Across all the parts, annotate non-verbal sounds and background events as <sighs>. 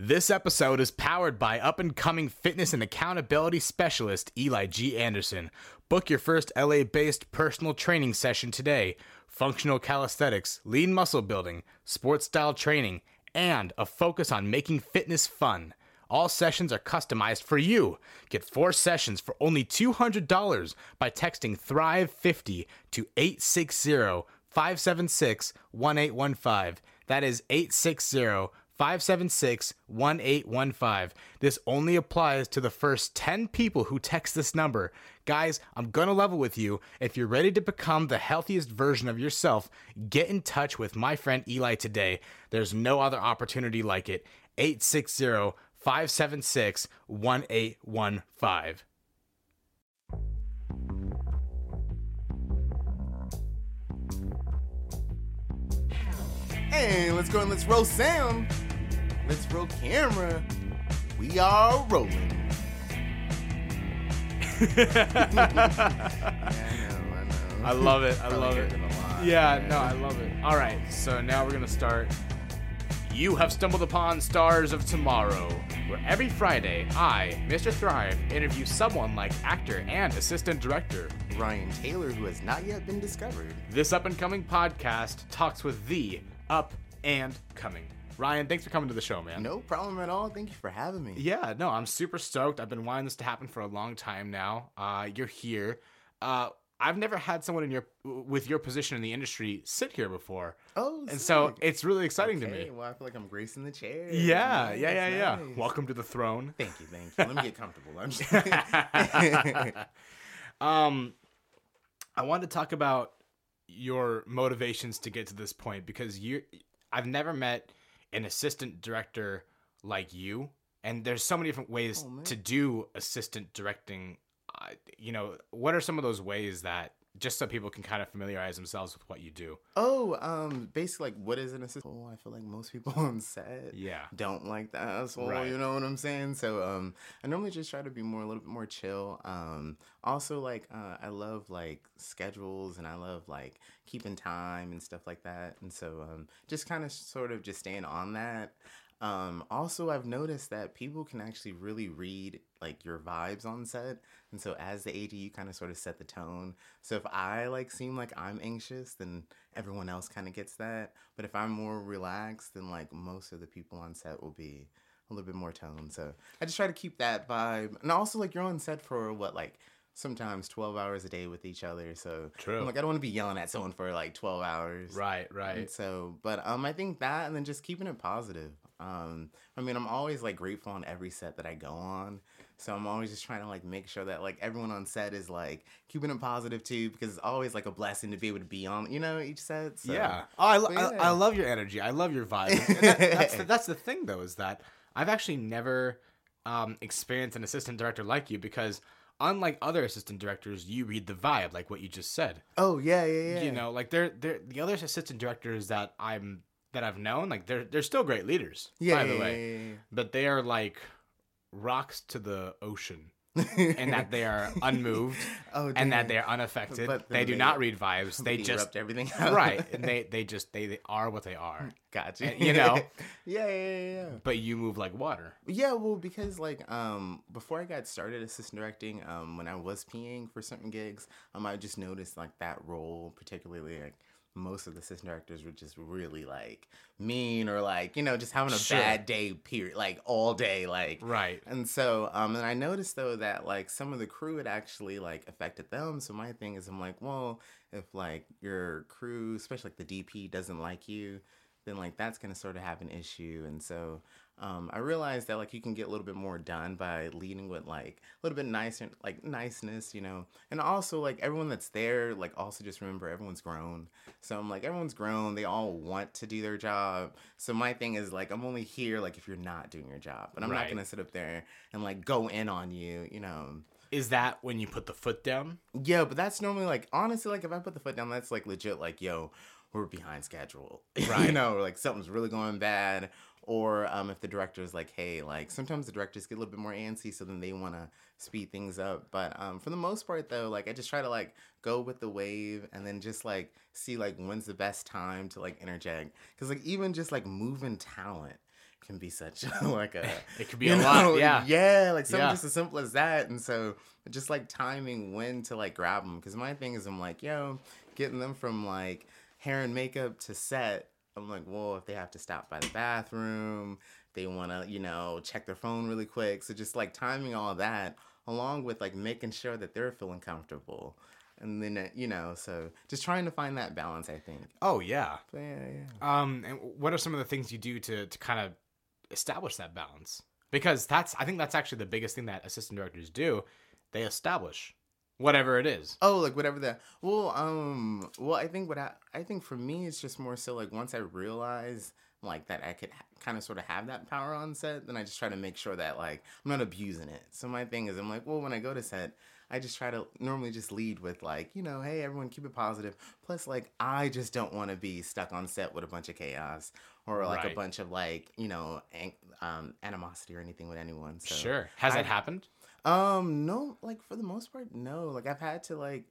This episode is powered by up and coming fitness and accountability specialist Eli G. Anderson. Book your first LA based personal training session today. Functional calisthenics, lean muscle building, sports style training, and a focus on making fitness fun. All sessions are customized for you. Get four sessions for only $200 by texting Thrive50 to 860 576 1815. That is 860 576 1815. This only applies to the first 10 people who text this number. Guys, I'm gonna level with you. If you're ready to become the healthiest version of yourself, get in touch with my friend Eli today. There's no other opportunity like it. 860 576 1815. Hey, let's go and let's roast sound. Let's roll camera. We are rolling. yeah, I know, I know. I love it. I love it. Yeah, no, I love it. All right, so now we're gonna start. You have stumbled upon Stars of Tomorrow, where every Friday I, Mr. Thrive, interview someone like actor and assistant director. Ryan Taylor, who has not yet been discovered. This up and coming podcast talks with the up and coming. Ryan, thanks for coming to the show, man. No problem at all. Thank you for having me. Yeah, no, I'm super stoked. I've been wanting this to happen for a long time now. Uh, you're here. Uh, I've never had someone in your with your position in the industry sit here before. Oh, and so it's really exciting to me. Well, I feel like I'm gracing the chair. Yeah, Nice, yeah, yeah, yeah. nice. Welcome to the throne. Thank you, thank you. Let me get comfortable. I'm just <laughs> um, I wanted to talk about your motivations to get to this point because you, I've never met an assistant director like you, and there's so many different ways Oh, to do assistant directing. Uh, you know, what are some of those ways that just so people can kind of familiarize themselves with what you do? Oh, um, basically, like, what is an assistant? Oh, I feel like most people <laughs> on set Yeah. don't like the asshole. Right. You know what I'm saying? So, um, I normally just try to be more a little bit more chill. Um, also, like, uh, I love like schedules and I love like keeping time and stuff like that. And so, um, just kind of sort of just staying on that. Um, also, I've noticed that people can actually really read like your vibes on set, and so as the AD, you kind of sort of set the tone. So if I like seem like I'm anxious, then everyone else kind of gets that. But if I'm more relaxed, then like most of the people on set will be a little bit more toned. So I just try to keep that vibe, and also like you're on set for what like sometimes 12 hours a day with each other so True. I'm like i don't want to be yelling at someone for like 12 hours Right. and Right. so, but um, I think that, and then just keeping it positive. Um, I mean, I'm always like grateful on every set that I go on. So I'm always just trying to like make sure that like everyone on set is like keeping it positive too, because it's always like a blessing to be able to be on, you know, each set. So. Yeah. Oh, I, lo- But I. I love your energy. I love your vibe. And that- that's, the, <laughs> that's the thing, though, is that I've actually never um, experienced an assistant director like you because, unlike other assistant directors, you read the vibe, like what you just said. Oh yeah, yeah, yeah. You know, like they're they're the other assistant directors that I'm that I've known, like they're they're still great leaders. Yeah. by yeah, the way, yeah, but they are like rocks to the ocean, <laughs> and that they are unmoved, <laughs> oh, and that they are unaffected. But they do they- not read vibes. They just everything out. right <laughs> and they they just they, they are what they are gotcha. and, you know. yeah, yeah, yeah, yeah. but you move like water Yeah, well, because like um before I got started assistant directing, um when I was PAing for certain gigs, um I just noticed like that role particularly like most of the assistant directors were just really like mean or like you know just having a Sure. bad day period like all day like right and so, um, and I noticed though that like some of the crew had actually like affected them. So my thing is, I'm like, well, if like your crew, especially like the DP, doesn't like you, then like that's gonna sort of have an issue. And so, um, I realized that like you can get a little bit more done by leading with like a little bit nicer, like niceness, you know. And also like everyone that's there, like also just remember everyone's grown. So I'm like everyone's grown. They all want to do their job. So my thing is like I'm only here like if you're not doing your job, but I'm Right. not gonna sit up there and like go in on you, you know. is that when you put the foot down Yeah, but that's normally like honestly like if I put the foot down, that's like legit like yo, we're behind schedule, <laughs> Right. you know, like something's really going bad. Or um, if the director is like, hey, like sometimes the directors get a little bit more antsy, so then they want to speed things up. But um, for the most part, though, like I just try to like go with the wave and then just like see like when's the best time to like interject. Because like even just like moving talent, can be such <laughs> like a It could be a lot, yeah. yeah like something Yeah. just as simple as that and so just like timing when to like grab them because my thing is i'm like yo getting them from like hair and makeup to set i'm like well if they have to stop by the bathroom they want to you know check their phone really quick so just like timing all that along with like making sure that they're feeling comfortable and then uh, you know so just trying to find that balance i think Oh yeah. but yeah yeah Um, and what are some of the things you do to to kind of establish that balance? Because that's I think that's actually the biggest thing that assistant directors do. They establish whatever it is. Oh, like whatever that. Well, um, well, I think what I, I think for me it's just more so like once I realize like that I could ha- kind of sort of have that power on set, then I just try to make sure that like I'm not abusing it. So my thing is I'm like, well, when I go to set, I just try to normally just lead with like, you know, hey everyone, keep it positive. Plus, like I just don't want to be stuck on set with a bunch of chaos or like Right. a bunch of like you know an- um, animosity or anything with anyone. So Sure. Has I- that happened? Um, no, like for the most part, no. Like I've had to like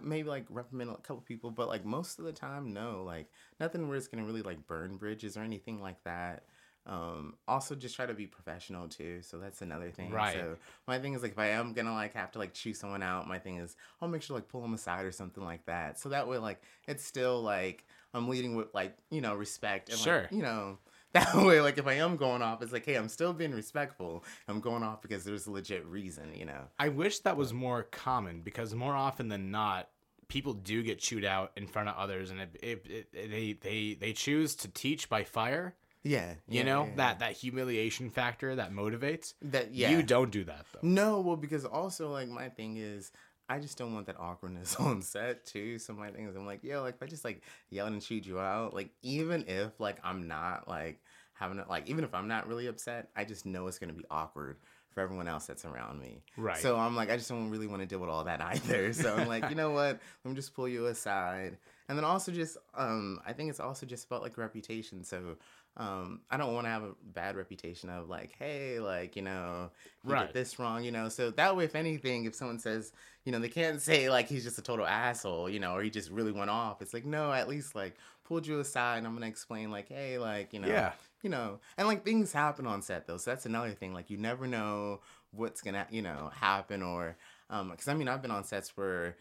maybe like reprimand a couple people, but like most of the time, no. Like nothing where it's gonna really like burn bridges or anything like that. Um, also just try to be professional too. So that's another thing. Right. So my thing is like if I am gonna like have to like choose someone out, my thing is I'll make sure like pull them aside or something like that. So that way like it's still like I'm leading with like you know respect and Sure. like, you know <laughs> that way like if I am going off, it's like hey I'm still being respectful. I'm going off because there's a legit reason. You know. I wish that was more common because more often than not, people do get chewed out in front of others, and it, it, it, they they they choose to teach by fire. Yeah, You yeah, know yeah, that that humiliation factor that motivates. that yeah. You don't do that though. No, well, because also like my thing is, I just don't want that awkwardness <laughs> on set too. So my thing is, I'm like, yo, like if I just like yell and shoot you out, like even if like I'm not like having it, like even if I'm not really upset, I just know it's gonna be awkward for everyone else that's around me. Right. So I'm like, I just don't really want to deal with all that <laughs> either. So I'm like, you know what? Let me just pull you aside. And then also just, um, I think it's also just about like reputation. So, um, I don't want to have a bad reputation of like, hey, like you know, you Right. did this wrong, you know. So that way, if anything, if someone says, you know, they can't say like he's just a total asshole, you know, or he just really went off. It's like, no, at least like pulled you aside, and I'm gonna explain like, hey, like you know, Yeah. you know, and like things happen on set though. So that's another thing. Like you never know what's gonna, you know, happen or, um, because I mean, I've been on sets where,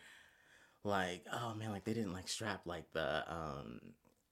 like, oh man, like they didn't like strap like the um.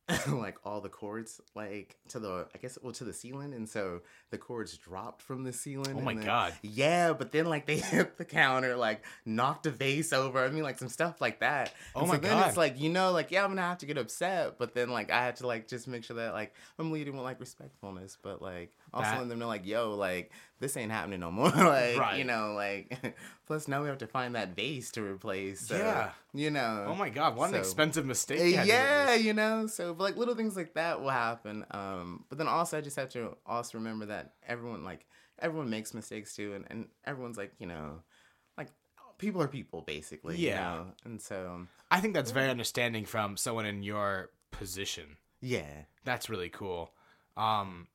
<laughs> like all the cords like to the I guess well to the ceiling and so the cords dropped from the ceiling. Oh and my then- God. Yeah, but then like <laughs> they hit the counter, like knocked a vase over. I mean like some stuff like that. Oh And my so then God. it's like, you know, like yeah, I'm gonna have to get upset, but then like I had to like just make sure that like I'm leading with like respectfulness, but like also That- letting them know like, yo, like this ain't happening no more. <laughs> like, Right. you know, like <laughs> plus now we have to find that vase to replace. So, Yeah. You know. Oh my god, what an expensive mistake. You to yeah, you know. So, but like little things like that will happen. Um, but then also I just have to also remember that everyone like everyone makes mistakes too, and and everyone's like you know, like people are people basically. you Yeah. know? And so I think that's very understanding from someone in your position. yeah. That's really cool. Um,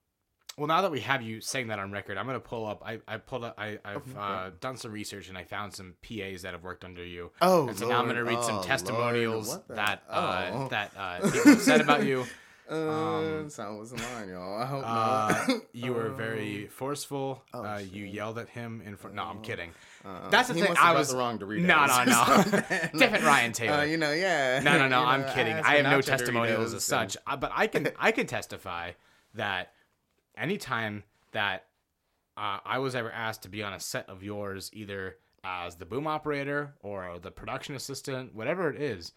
well, now that we have you saying that on record, I'm gonna pull up. I, I pulled up. I, I've Okay. uh, done some research and I found some PAs that have worked under you. Oh, and so now I'm gonna read some Oh, testimonials Lord. That uh, oh. that uh, people said about you. <laughs> Uh, um, sound was y'all. I hope Uh, not. <laughs> you were Um, very forceful. oh, uh, you yelled at him in front. No, I'm Oh. kidding. uh, That's the thing, I was- wrong Doritos. No, no, no. <laughs> Different Ryan Taylor. Uh, you know, yeah. No, no, no. You I'm know, kidding. ask I have no testimonials as such, uh, but I can I can testify that anytime that uh, I was ever asked to be on a set of yours, either as the boom operator or the production assistant, whatever it is,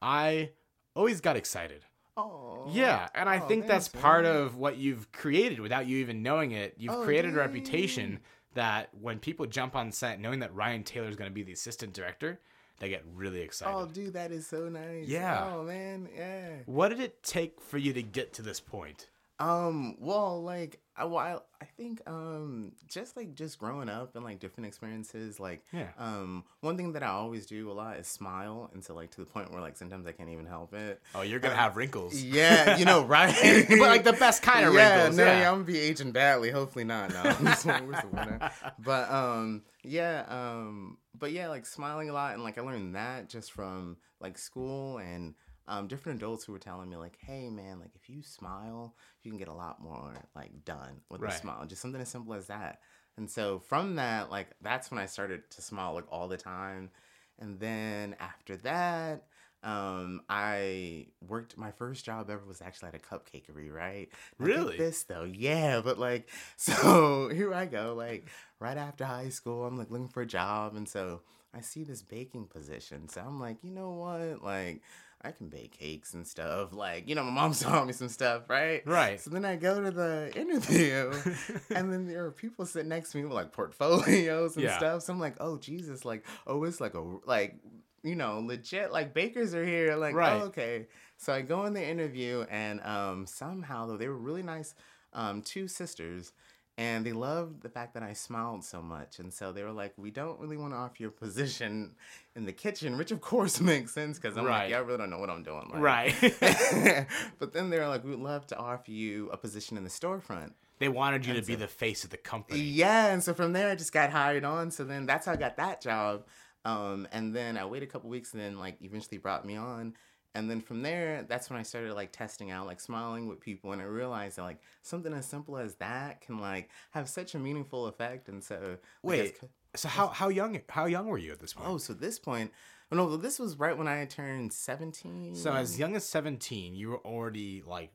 I always got excited. Oh, Yeah, and I oh, think that's part of what you've created without you even knowing it. You've Oh, created a reputation that when people jump on set knowing that Ryan Taylor is going to be the assistant director, they get really excited. Oh, dude, that is so nice. Yeah. Oh man, yeah. What did it take for you to get to this point? Um. Well, like, I, well, I, think, um, just like just growing up and like different experiences, like, Yeah. um, one thing that I always do a lot is smile, and so like to the point where like sometimes I can't even help it. Oh, you're gonna have wrinkles. Yeah, you know, right? <laughs> but like the best kind of <laughs> yeah, wrinkles. No, yeah. yeah, I'm gonna be aging badly. Hopefully not. No, <laughs> I'm just where's the winner? But um, yeah, um, but yeah, like smiling a lot, and like I learned that just from like school and um, different adults who were telling me like, "Hey, man, like if you smile, you can get a lot more like done with Right. a smile. Just something as simple as that." And so from that, like that's when I started to smile like all the time. And then after that, um, I worked. My first job ever was actually at a cupcakery, right? Really? This though, yeah. But like, <laughs> so here I go. Like right after high school, I'm like looking for a job, and so I see this baking position. So I'm like, you know what, like. I can bake cakes and stuff. Like, you know, my mom <laughs> taught me some stuff, right? Right. So then I go to the interview, <laughs> and then there are people sitting next to me with like portfolios and Yeah. stuff. So I'm like, oh Jesus, like, oh, it's like a like, you know, legit like bakers are here. Like, Right. oh, okay. So I go in the interview, and um, somehow though they were really nice, um, two sisters. And they loved the fact that I smiled so much. And so they were like, we don't really want to offer you a position in the kitchen, which of course <laughs> makes sense because I'm Right. like, yeah, I really don't know what I'm doing. Like, Right. <laughs> <laughs> but then they're like, we'd love to offer you a position in the storefront. they wanted you to That's be the face of the company. Yeah, and so from there I just got hired on. So then that's how I got that job. Um, and then I waited a couple weeks, and then like eventually brought me on. And then from there, that's when I started like testing out, like smiling with people, and I realized that like something as simple as that can like have such a meaningful effect. And so Wait. So how how young how young were you at this point? oh, so this point, oh, no, this was right when I turned seventeen. So as young as 17, you were already like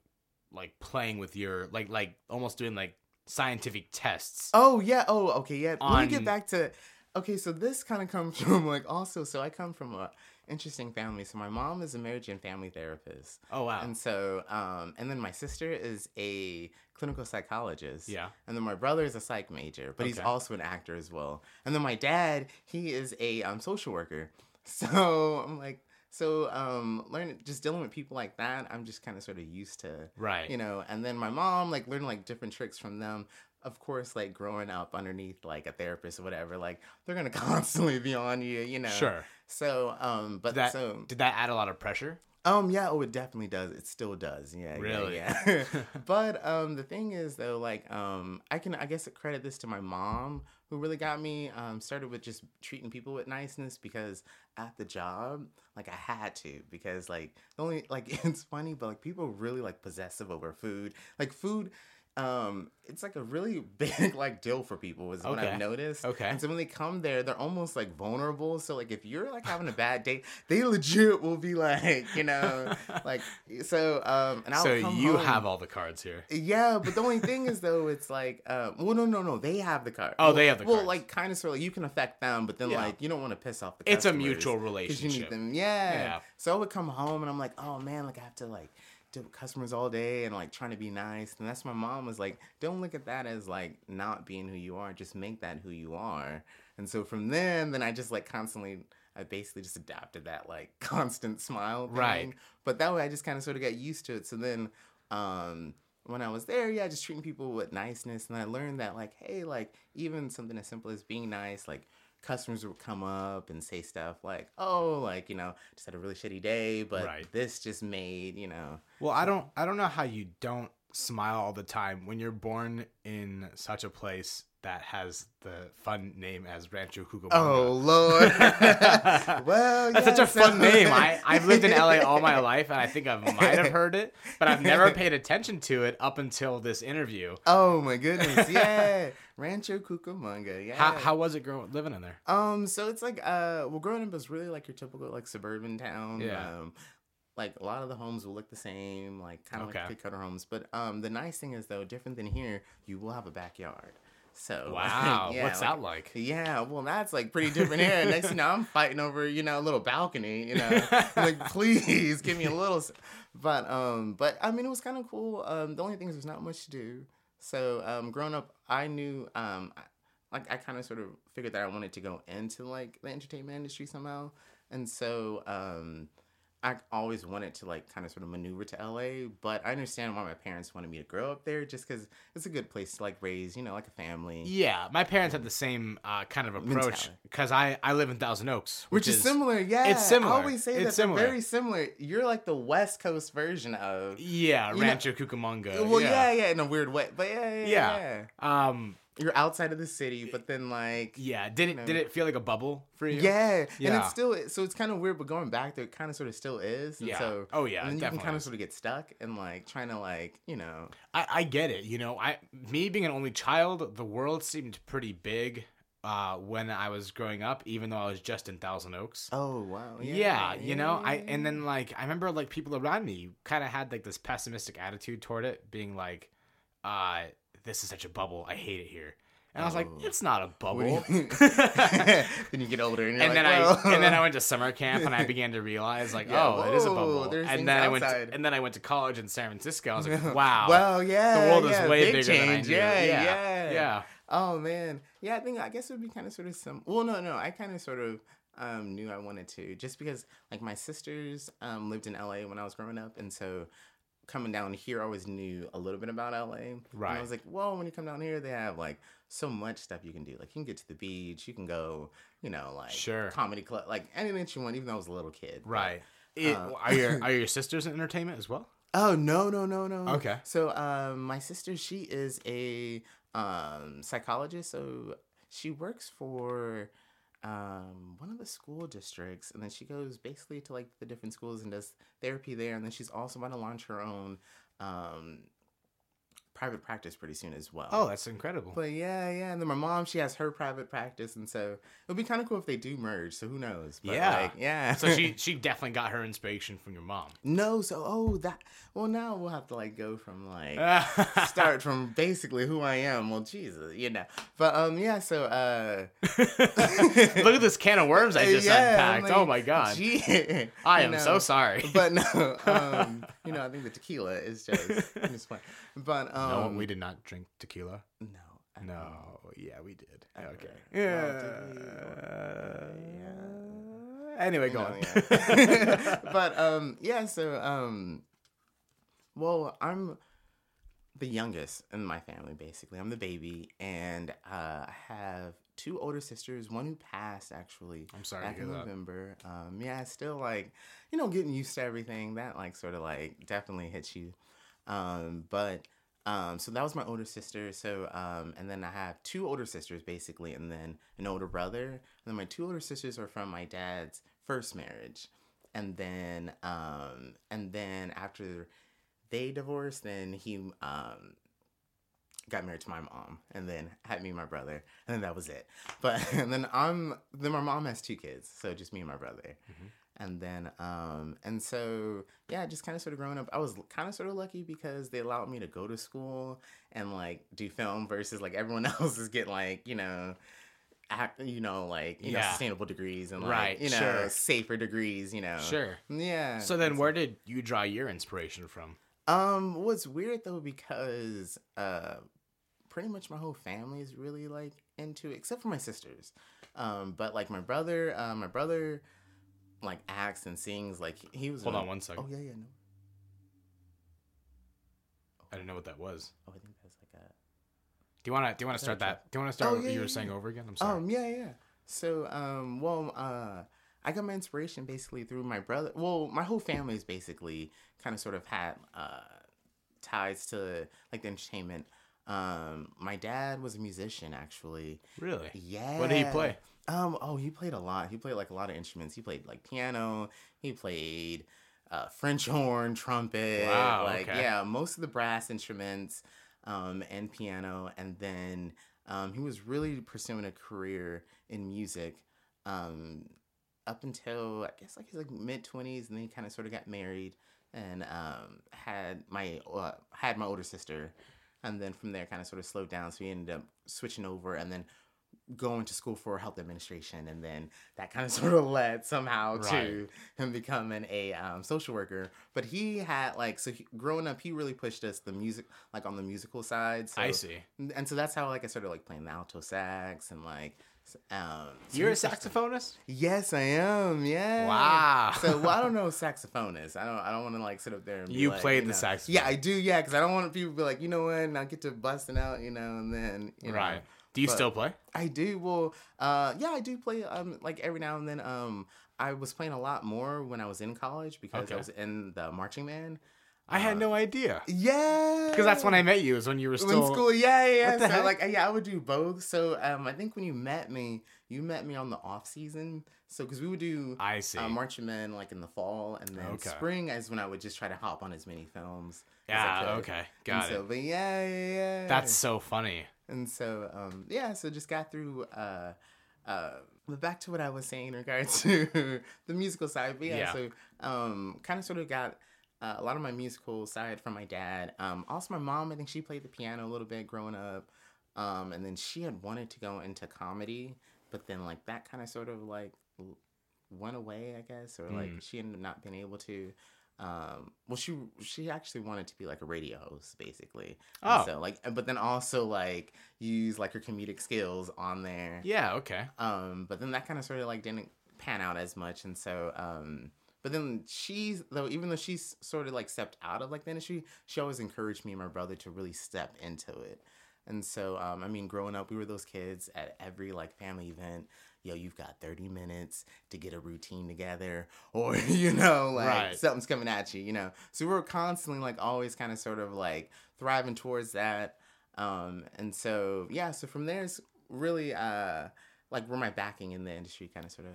like playing with your like like almost doing like scientific tests. Oh yeah. Oh okay. Yeah. Let me On- get back to. Okay, so this kind of comes <laughs> from like also. So I come from a interesting family. So my mom is a marriage and family therapist, Oh wow. and so um, and then my sister is a clinical psychologist. Yeah. And then my brother is a psych major, but he's also an actor as well. And then my dad, he is a um, social worker. <laughs> So I'm like, so um, learning just dealing with people like that, I'm just kind of sort of used to right. you know and then my mom like learning like different tricks from them of course like growing up underneath like a therapist or whatever like they're gonna <laughs> constantly be on you you know Sure. So um but Did that so did that add a lot of pressure? um yeah oh it definitely does it still does yeah yeah, Really? yeah, <laughs> <laughs> but um the thing is though like um i can i guess credit this to my mom who really got me um started with just treating people with niceness because at the job like i had to because like the only like <laughs> it's funny but like people really like possessive over food like food um it's like a really <laughs> big like deal for people is what Okay. i've noticed Okay. and so when they come there they're almost like vulnerable so like if you're like having a bad day they legit will be <laughs> like you know <laughs> like so um and I'll so you home- have all the cards here. yeah, but the only thing is though, it's like, uh, well, no, no, no, they have the card. Oh, well, they have the card. Well, cards. like kind of sort of, like, you can affect them, but then Yeah. like you don't want to piss off the. It's a mutual relationship. You need them, yeah. Yeah. So I would come home and I'm like, oh man, like I have to like with customers all day and like trying to be nice, and that's my mom was like, don't look at that as like not being who you are, just make that who you are. And so from then, then I just like constantly. I basically just adapted that like <laughs> constant smile thing. Right. But that way I just kind of sort of got used to it. So then um when I was there, yeah, just treating people with niceness. And I learned that like, hey, like even something as simple as being nice, like customers would come up and say stuff like, oh, like, you know, just had a really shitty day, but Right. this just made, you know. Well, I don't I don't know how you don't smile all the time when you're born in such a place that has the fun name as Rancho Cucamonga. Oh Lord. <laughs> well, That's such a fun name. I, I've lived in LA all my <laughs> life and I think I might have heard it, but I've never paid attention to it up until this interview. Oh my goodness, yeah, <laughs> Rancho Cucamonga, yeah. How, how was it growing living in there? Um, so it's like uh well growing up was really like your typical like suburban town. Yeah. Um like a lot of the homes will look the same, like kind of Okay. like cookie cutter homes. But um the nice thing is though, different than here, you will have a backyard. So <laughs> Wow, yeah, what's like- that like? Yeah, well, that's like pretty different here. Next, you know, I'm fighting over you know a little balcony. You know, <laughs> like please give me a little. But um, but I mean, it was kind of cool. Um, the only thing is there's not much to do. So um, growing up, I knew um, I- like I kind of sort of figured that I wanted to go into like the entertainment industry somehow, and so um. I always wanted to like kind of sort of maneuver to LA, but I understand why my parents wanted me to grow up there, just because it's a good place to like raise, you know, like a family. Yeah, my parents had the same uh, kind of approach because I, I live in Thousand Oaks, Which, is, similar, yeah. it's similar. I always say It's that similar. they're very similar. You're like the West Coast version of. Yeah, You know- Rancho Cucamonga. well, yeah. yeah. yeah, in a weird way, but yeah, yeah, yeah. Yeah. Um, you're outside of the city, but then like Yeah. Did it know. did it feel like a bubble for you? Yeah, and it's still so it's kind of weird, but going back there, it kind of sort of still is. And Yeah. So Oh, yeah, and you can kind of sort of get stuck and like trying to like you know. I, I get it. You know, I me being an only child, the world seemed pretty big uh, when I was growing up, even though I was just in Thousand Oaks. Oh wow. Yeah, you know, I and then like I remember like people around me kind of had like this pessimistic attitude toward it, being like, uh, "This is such a bubble. I hate it here." And I was like, Oh. "It's not a bubble." <laughs> <laughs> then you get older and you're and like, then well. I and then I went to summer <laughs> camp and I began to realize like, Yeah, oh, it is a bubble. And then I went to, and then I went to college in San Francisco. I was like, wow, Well, yeah. the world is way big bigger than I change. knew. Yeah, yeah, yeah, yeah. Oh man, yeah. I think I guess it would be kind of sort of some. Well, no, no. I kind of sort of um, knew I wanted to, just because like my sisters um, lived in LA when I was growing up, and so coming down here, I always knew a little bit about LA. And Right. I was like, well, when you come down here, they have like so much stuff you can do. Like you can get to the beach, you can go, you know, like Sure. comedy club, like anything that you want. Even though I was a little kid, but- Right. It, Uh, are your <laughs> are your sisters in entertainment as well? Oh no no no no. Okay. So um, my sister, she is a um psychologist. So she works for um one of the school districts, and then she goes basically to like the different schools and does therapy there. And then she's also about to launch her own um private practice pretty soon as well. Oh, that's incredible. But yeah, yeah, and then my mom, she has her private practice, and so it would be kind of cool if they do merge. So who knows? But Yeah. like, yeah. so she <laughs> she definitely got her inspiration from your mom. no, so oh that. Well, now we'll have to like go from like <laughs> start from basically who I am. Well, Jesus, you know. But um, yeah. So uh, <laughs> Look at this can of worms I just yeah, unpacked. like, oh my god. gee, I am know. so sorry. But no, um, you know, I think the tequila is just just fine. But um, no, we did not drink tequila. no, No, know. yeah, we did. Okay. Okay. Well, Yeah. Anyway, go know, on. yeah. <laughs> but um, yeah. So um, well, I'm the youngest in my family. Basically, I'm the baby, and uh, I have two older sisters. One who passed actually. I'm sorry to back in that. November. Um, yeah, still like you know getting used to everything. That like sort of like definitely hits you. Um, but um, so that was my older sister. So um, and then I have two older sisters basically, and then an older brother. And then my two older sisters are from my dad's first marriage, and then um, and then after they divorced, then he um got married to my mom and then had me and my brother and then that was it but <laughs> and then i'm then my mom has two kids so just me and my brother and then um and so yeah just kind of sort of growing up i was kind of sort of lucky because they allowed me to go to school and like do film versus like everyone <laughs> else is getting like you know act, you know like you know Yeah. sustainable degrees and like Right, you know sure. safer degrees you know Sure. yeah So then, where did you draw your inspiration from? um, what's weird though because uh, pretty much my whole family is really like into it, except for my sisters. Um, but like my brother, uh, my brother, like acts and sings. Like he was. Hold on one second. Oh yeah, yeah, no. I didn't know what that was. Oh, I think that's like a. Do you want to? Do you want to start that? Do you want to start Oh, what yeah, you were yeah, saying yeah. over again? I'm sorry. Um, yeah, yeah. So, um, well, uh, I got my inspiration basically through my brother. Well, my whole family is basically kind of sort of had uh, ties to like the entertainment. Um, my dad was a musician actually. really? Yeah. What did he play? Um, oh, he played a lot. He played like a lot of instruments. He played like piano. He played uh, French horn, trumpet. Wow, Like okay. yeah, most of the brass instruments, um, and piano. And then um, he was really pursuing a career in music. Um, up until I guess like his like mid twenties, and then he kind of sort of got married and um, had my uh, had my older sister, and then from there kind of sort of slowed down. So he ended up switching over, and then going to school for health administration, and then that kind of <laughs> sort of led somehow to him becoming a um, social worker. But he had like so he, growing up, he really pushed us the music like on the musical side. So, I see. and so that's how like I started like playing the alto sax and like. Um, so You're a saxophonist? Yes, I am. Yeah. Wow. So well, I don't <laughs> know saxophonist. I don't. I don't want to like sit up there and be You like, played you the know- saxophone. Yeah, I do. Yeah, because I don't want people to be like, you know what, and I get to busting out, you know, and then you know. Right. Do you but- still play? I do. Well, uh, yeah, I do play. Um, like every now and then. Um, I was playing a lot more when I was in college because Okay. I was in the marching band. I had no idea. Yeah, Because that's when I met you. Is when you were still in school. Yeah, yeah. yeah. What the so heck? like, yeah, I would do both. So um, I think when you met me, you met me on the off season. So because we would do I see. uh, Marching Men like in the fall, and then Okay. spring is when I would just try to hop on as many films. yeah. Okay. And Got so, it. But yeah, yeah, yeah. That's so funny. And so, um, yeah, so just got through. Uh, uh, but back to what I was saying in regards <laughs> to the musical side. But yeah, Yeah. so um, kind of sort of got uh, a lot of my musical side from my dad. Um, also, my mom, I think she played the piano a little bit growing up. Um, and then she had wanted to go into comedy, but then like that kind of sort of like went away, I guess, or like Mm. she ended up not being able to. Um, well, she she actually wanted to be like a radio host, basically. And Oh. so like, but then also like use like her comedic skills on there. Yeah. Okay. Um, but then that kind of sort of like didn't pan out as much, and so um, but then she's though even though she's sort of like stepped out of like the industry, she always encouraged me and my brother to really step into it. And so, um, I mean, growing up, we were those kids at every like family event. Yo, you've got 30 minutes to get a routine together, <laughs> or you know, like Right. something's coming at you, you know. So we were constantly like always kind of sort of like thriving towards that. Um, and so yeah, so from there it's really uh like where my backing in the industry kind of sort of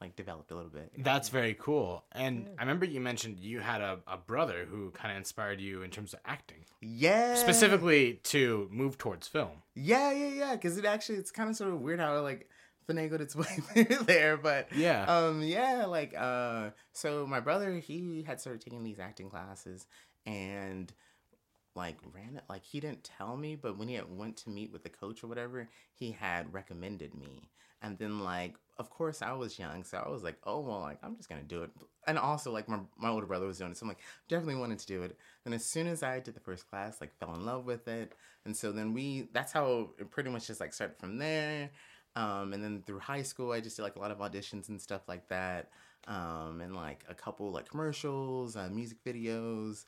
like developed a little bit. That's very cool. And I remember you mentioned you had a, a brother who kind of inspired you in terms of acting, Yeah. specifically to move towards film. Yeah, yeah, yeah. Because it actually it's kind of sort of weird how like finagled its <laughs> way through there, but Yeah. um, yeah, like uh, so my brother he had started taking these acting classes and like ran it like he didn't tell me but when he had went to meet with the coach or whatever he had recommended me. And then like of course i was young so i was like oh well like i'm just gonna do it. And also like my, my older brother was doing it so i'm like definitely wanted to do it. And as soon as i did the first class like fell in love with it. And so then we that's how it pretty much just like started from there um, and then through high school i just did like a lot of auditions and stuff like that um, and like a couple like commercials uh, music videos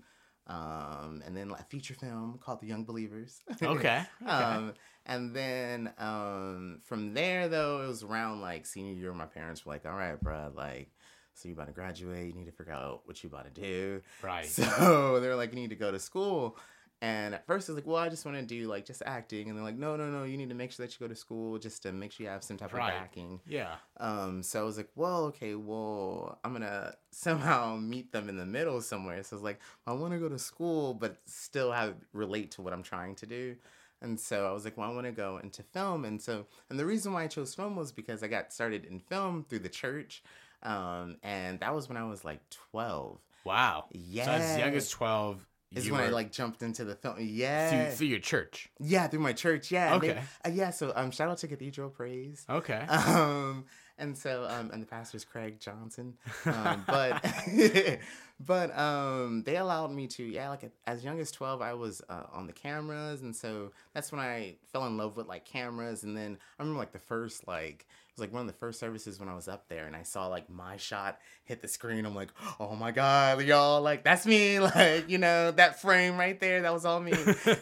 um, and then like a feature film called The Young Believers. Okay. <laughs> okay. um, and then um, from there, though, it was around like senior year. My parents were like, "All right, bro, like, so you about to graduate? You need to figure out what you about to do." right. <laughs> So they're like, "You need to go to school." And at first, I was like, "Well, I just want to do like just acting." And they're like, "No, no, no. You need to make sure that you go to school just to make sure you have some type Right. of backing." yeah. Um, so I was like, well, okay, well, I'm gonna <laughs> somehow meet them in the middle somewhere. So I was like, I want to go to school, but still have relate to what I'm trying to do. And so I was like, well, I want to go into film. And so, and the reason why I chose film was because I got started in film through the church. Um, and that was when I was like 12. Wow. Yeah. So as young as 12, Is when I like jumped into the film. Yeah. through, through your church. yeah, through my church. Yeah. and they- Okay. uh, yeah. So, um, shout out to Cathedral Praise. Okay. <laughs> um and so um and the pastor's craig johnson um but <laughs> but um they allowed me to yeah like as young as 12 i was uh, on the cameras and so that's when i fell in love with like cameras and then i remember like the first like was like one of the first services when i was up there and i saw like my shot hit the screen i'm like oh my god y'all like that's me <laughs> like you know that frame right there that was all me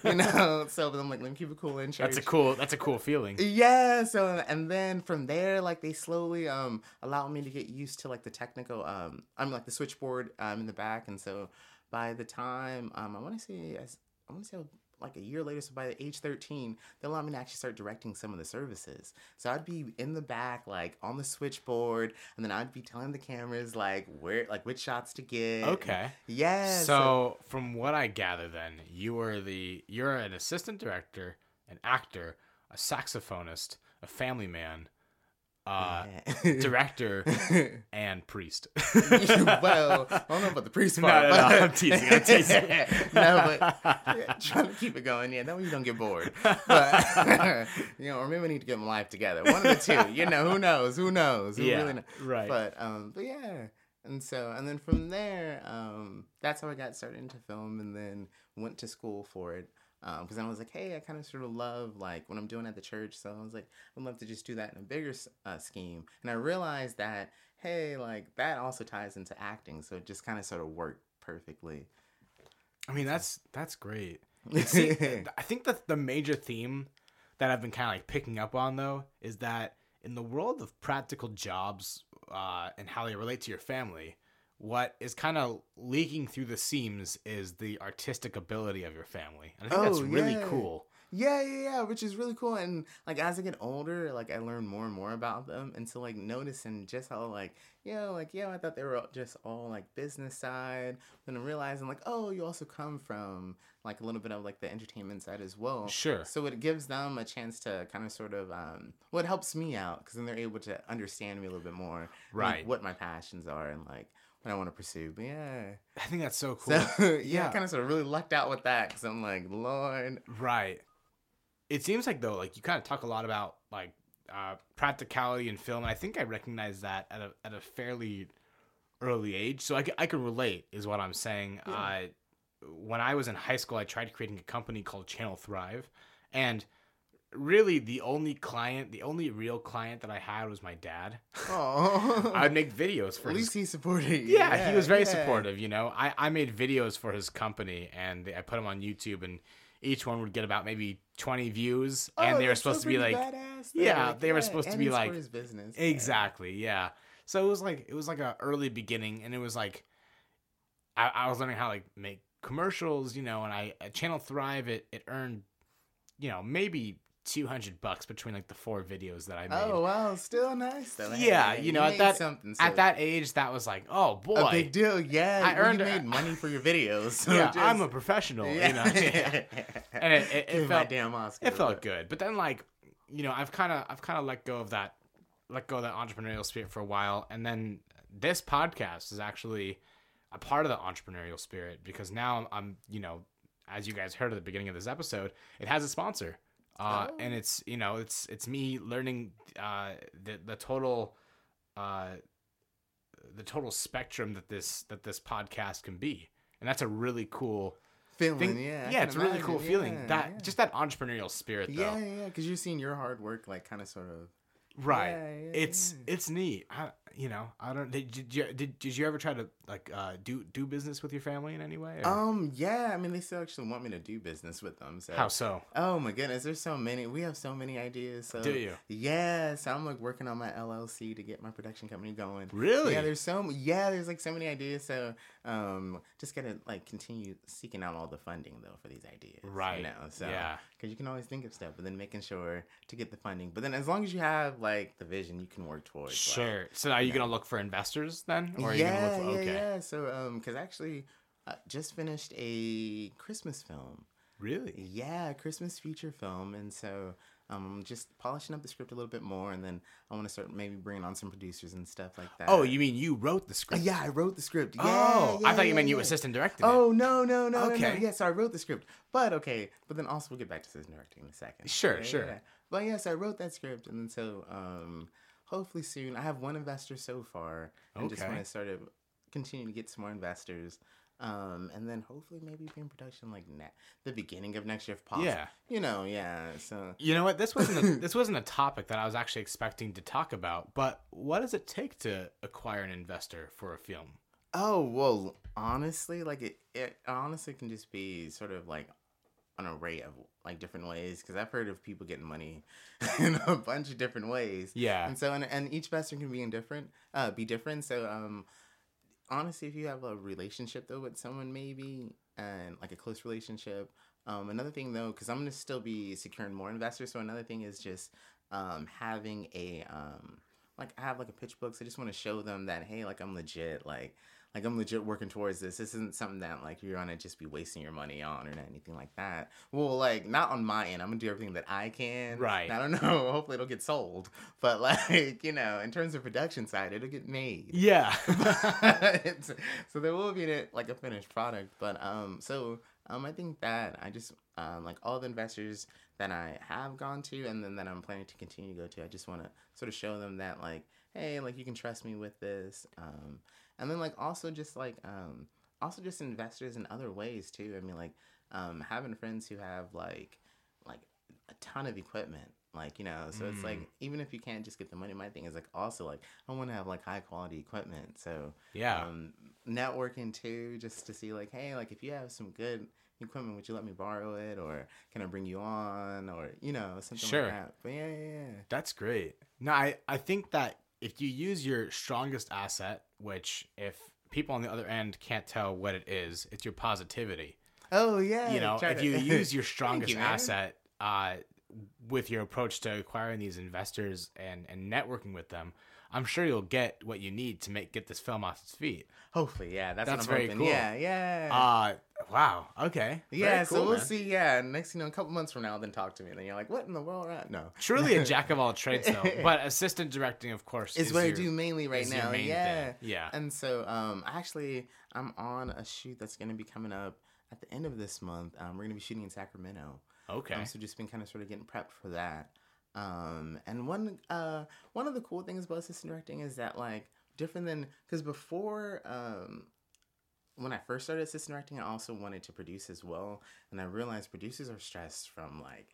you <laughs> know so i'm like let me keep it cool in church That's a cool. That's a cool feeling. yeah so and then from there like they slowly um allowed me to get used to like the technical um i'm like the switchboard um in the back and so by the time um i want to say as i want to say like a year later so by the age 13 they allowed me to actually start directing some of the services so i'd be in the back like on the switchboard and then i'd be telling the cameras like where like which shots to get Okay. yeah So, from what I gather, then you were the you're an assistant director, an actor, a saxophonist, a family man, uh, Yeah. director, <laughs> and priest. <laughs> well, I don't know about the priest <laughs> part. no, no, but... I'm teasing, I'm teasing. no, but yeah, trying to keep it going. Yeah, that way you don't get bored. But you know, or maybe we need to get my life together. One of the two. You know, who knows? Who knows? Who Yeah, really knows? right. But um, but yeah. And so, and then from there, um, that's how I got started into film, and then went to school for it. Because I was like, hey, I kind of sort of love like what I'm doing at the church. So I was like, I'd love to just do that in a bigger uh, scheme. And I realized that, hey, like that also ties into acting. So it just kind of sort of worked perfectly. I mean, that's that's great. See, <laughs> I think that the major theme that I've been kind of like picking up on though is that in the world of practical jobs uh, and how they relate to your family, what is kind of leaking through the seams is the artistic ability of your family. And I think that's Oh, really yeah. cool. Yeah, yeah, yeah, which is really cool. And like as I get older, like I learn more and more about them, and so like noticing just how like yeah, like yeah, I thought they were just all like business side, then I'm realizing like oh, you also come from like a little bit of like the entertainment side as well. Sure. So it gives them a chance to kind of sort of um, what helps me out because then they're able to understand me a little bit more, like, Right. what my passions are and like I want to pursue. But yeah. I think that's so <laughs> cool. So yeah, Yeah. I kind of sort of really lucked out with that because I'm like, Lord, Right. It seems like though, like you kind of talk a lot about like uh, practicality in film, and I think I recognize that at a at a fairly early age. So I, I can relate, is what I'm saying. Uh, when I was in high school, I tried creating a company called Channel Thrive, and really the only client, the only real client that I had was my dad. oh, <laughs> I'd make videos for at his least he supported you. yeah, he was very yeah. supportive. You know, I, I made videos for his company and I put them on YouTube, and each one would get about maybe twenty views, and Oh, they were supposed so to be like, yeah, Like, they were yeah, supposed to be like- his business. exactly, yeah. So it was like it was like a early beginning, and it was like I, I was learning how to like make commercials, you know, and I uh, Channel Thrive it it earned, you know, maybe two hundred bucks between like the four videos that I made. Oh wow, still nice though. Hey, Yeah, hey, you know, at that- something, so At that age, that was like, oh boy, a big deal. Yeah, I earned you made money for your videos. <laughs> So yeah, just, I'm a professional, you know. Yeah. <laughs> And it- it- it my felt- damn Oscar. it felt good but then like you know i've kind of i've kind of let go of that let go of that entrepreneurial spirit for a while and then this podcast is actually a part of the entrepreneurial spirit because now i'm, I'm you know as you guys heard at the beginning of this episode it has a sponsor uh, Oh. and it's you know it's it's me learning uh, the the total uh, the total spectrum that this that this podcast can be and that's a really cool Feeling, thing yeah. Yeah it's a really cool imagine, feeling yeah, that yeah. just that entrepreneurial spirit though Yeah, yeah, because you're seeing your hard work, like, kind of, sort of. right Yeah, yeah, it's yeah. it's neat I, you know i don't did, did you did, did you ever try to like uh do do business with your family in any way or- Um, yeah, I mean, they still actually want me to do business with them. So how so Oh my goodness, there's so many. We have so many ideas. So Do you? Yeah, so I'm like working on my LLC to get my production company going. Really? Yeah, there's so yeah, there's like so many ideas. So um, just gotta like continue seeking out all the funding though for these ideas. Right, You know, so yeah. because you can always think of stuff, but then making sure to get the funding. But then as long as you have like the vision, you can work towards. like- sure so are you gonna look for investors then or are you gonna look for yeah, okay yeah. So um, because actually, I just finished a Christmas film. really Yeah, Christmas feature film, and so um, I'm just polishing up the script a little bit more, and then I want to start maybe bringing on some producers and stuff like that. oh you mean you wrote the Uh, script yeah, I wrote the script. Yeah, oh yeah, i thought you yeah, meant you yeah. assistant directed it. Oh no, no, no, no, no. Okay. Yeah, so I wrote the script, but okay, but then also we'll get back to assistant directing in a second. Sure, Yeah, sure. yeah. But yes, I wrote that script, and then so um, hopefully soon I have one investor so far, and just want to sort of continue to get some more investors. Um, and then hopefully maybe be in production like ne- the beginning of next year if possible. Yeah. You know, yeah. So you know what this wasn't a, <laughs> this wasn't a topic that i was actually expecting to talk about but what does it take to acquire an investor for a film Oh well, honestly, like it, it honestly can just be sort of like an array of like different ways because I've heard of people getting money <laughs> in a bunch of different ways. Yeah. and so and, and each investor can be in different, uh, be different. So um, honestly, if you have a relationship though with someone maybe and like a close relationship. Um, another thing though, because I'm gonna still be securing more investors. So another thing is just um having a um like I have like a pitch book. So I just want to show them that hey, like I'm legit, like like I'm legit working towards this. This isn't something that like you're gonna just be wasting your money on or anything like that. Well, like not on my end. I'm gonna do everything that I can. Right. I don't <laughs> know. Hopefully it'll get sold. But like you know, in terms of production side, it'll get made. yeah <laughs> so there will be a- like a finished product but um so um i think that i just um like all the investors that i have gone to and then that i'm planning to continue to go to i just want to sort of show them that like hey like you can trust me with this um and then like also just like um also just investors in other ways too. I mean like um having friends who have like like a ton of equipment like you know so it's like even if you can't just get the money my thing is like also like i want to have like high quality equipment. So Yeah. um networking too just to see like hey like if you have some good equipment would you let me borrow it? Or can i bring you on? Or you know something Sure. like that. But yeah yeah yeah. That's great. No, I, I think that if you use your strongest asset, which if people on the other end can't tell what it is. It's your positivity. Oh yeah. You know, if to- you <laughs> use your strongest you, asset uh, with your approach to acquiring these investors and, and networking with them, I'm sure you'll get what you need to make get this film off its feet. Hopefully, yeah. That's, That's very hoping. cool. Yeah, yeah. Uh, wow. Okay. Yeah, cool, so we'll man. see. Yeah, next you know, a couple months from now, then talk to me, and then you're like, "What in the world?" Right? No, Truly a <laughs> jack of all trades, though. <laughs> But assistant directing, of course, It's is what I do mainly right now. main yeah, thing. Yeah. And so, um, actually, I'm on a shoot that's going to be coming up at the end of this month. Um, we're going to be shooting in Sacramento. Okay. Um, so just been kind of sort of getting prepped for that. Um, and one uh one of the cool things about assistant directing is that like different than because before um when I first started assistant directing, I also wanted to produce as well, and I realized producers are stressed from like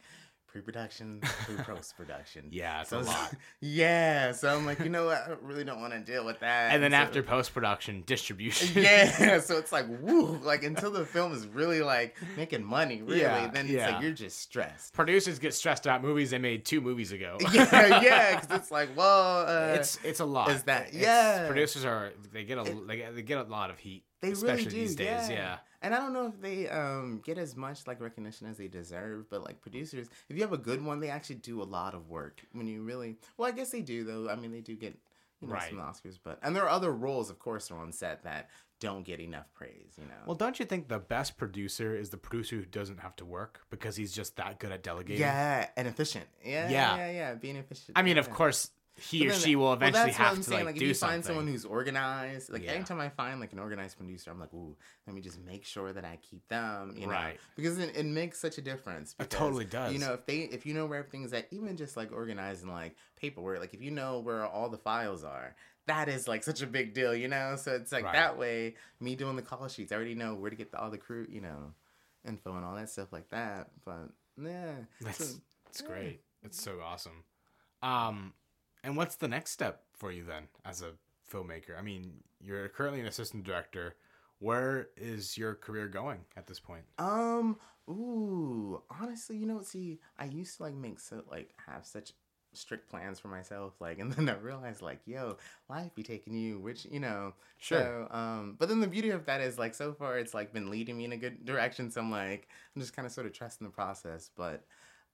pre-production through post-production. <laughs> Yeah, it's so a lot. <laughs> Yeah, so I'm like, you know what, I really don't want to deal with that. And then so- after post production, distribution. <laughs> yeah, so it's like woo, like until the film is really like making money, really, Yeah, then it's yeah. like you're just stressed. Producers get stressed about movies they made two movies ago. yeah, yeah, because it's like, well, uh, it's it's a lot. is that- It's- yeah. Producers are they get a they get, they get a lot of heat. they especially really do these days. Yeah. Yeah. And I don't know if they um get as much like recognition as they deserve, but like producers, if you have a good one, they actually do a lot of work. When you really, well, I guess they do though. I mean, they do get you know Right. some Oscars, but and there are other roles, of course, are on set that don't get enough praise. You know. Well, don't you think the best producer is the producer who doesn't have to work because he's just that good at delegating? yeah, and efficient. Yeah, Yeah. yeah, yeah, being efficient. I mean, of course, he or she will eventually what have to saying. like, if do you something. find someone who's organized, like Yeah. anytime I find like an organized producer, I'm like, ooh, let me just make sure that I keep them, you know, Right. because it, it makes such a difference. It totally does. You know, if they if you know where everything's at, even just like organizing like paperwork, like if you know where all the files are. That is like such a big deal, you know. So it's like Right. that way. Me doing the call sheets, I already know where to get the, all the crew, you know, info and all that stuff like that. But yeah, That's so- it's great. It's so awesome. Um, and what's the next step for you then as a filmmaker? I mean, you're currently an assistant director. Where is your career going at this point? Um, ooh, honestly, you know, see, I used to like make so like have such strict plans for myself, like, <laughs> and then I realized like, yo, life be taking you, which you know, Sure. So, um, but then the beauty of that is like, so far it's like been leading me in a good direction. So I'm like, I'm just kind of sort of trusting the process. But,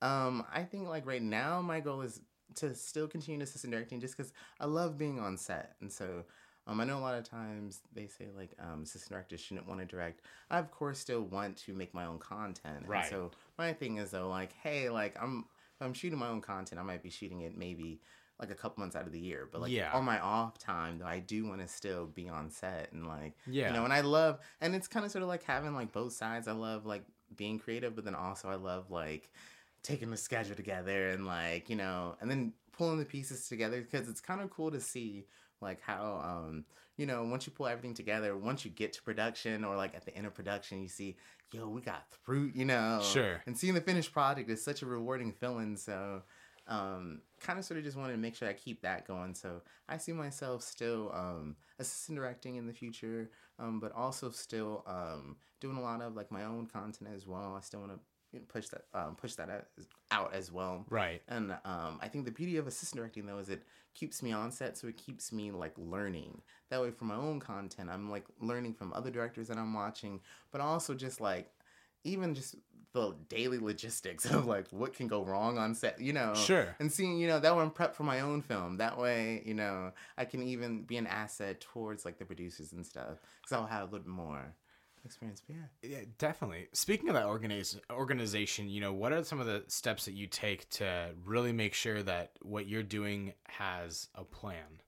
um, I think like right now my goal is to still continue assistant directing, just because I love being on set, and so. Um, I know a lot of times they say like um, assistant directors shouldn't want to direct. I of course still want to make my own content. Right. And so my thing is though, like, hey, like I'm if I'm shooting my own content, I might be shooting it maybe like a couple months out of the year. But like Yeah. on my off time though, I do want to still be on set and like Yeah. you know, and I love and it's kind of sort of like having like both sides. I love like being creative, but then also I love like taking the schedule together and like you know, and then pulling the pieces together because it's kind of cool to see like how um you know once you pull everything together once you get to production or like at the end of production you see yo we got through you know? Sure. and seeing the finished product is such a rewarding feeling so um kind of sort of just wanted to make sure i keep that going. So i see myself still um assistant directing in the future um but also still um doing a lot of like my own content as well. I still want to push that um, push that out- out as well Right. and um, I think the beauty of assistant directing though is it keeps me on set, so it keeps me like learning. That way, for my own content, I'm like learning from other directors that I'm watching, but also just like even just the daily logistics <laughs> of like what can go wrong on set, you know. Sure. And seeing, you know, that I'm prepped for my own film. That way, you know, I can even be an asset towards like the producers and stuff, because I'll have a little bit more experience. But yeah. Yeah, definitely. Speaking of that organiz- organization, you know, what are some of the steps that you take to really make sure that what you're doing has a plan?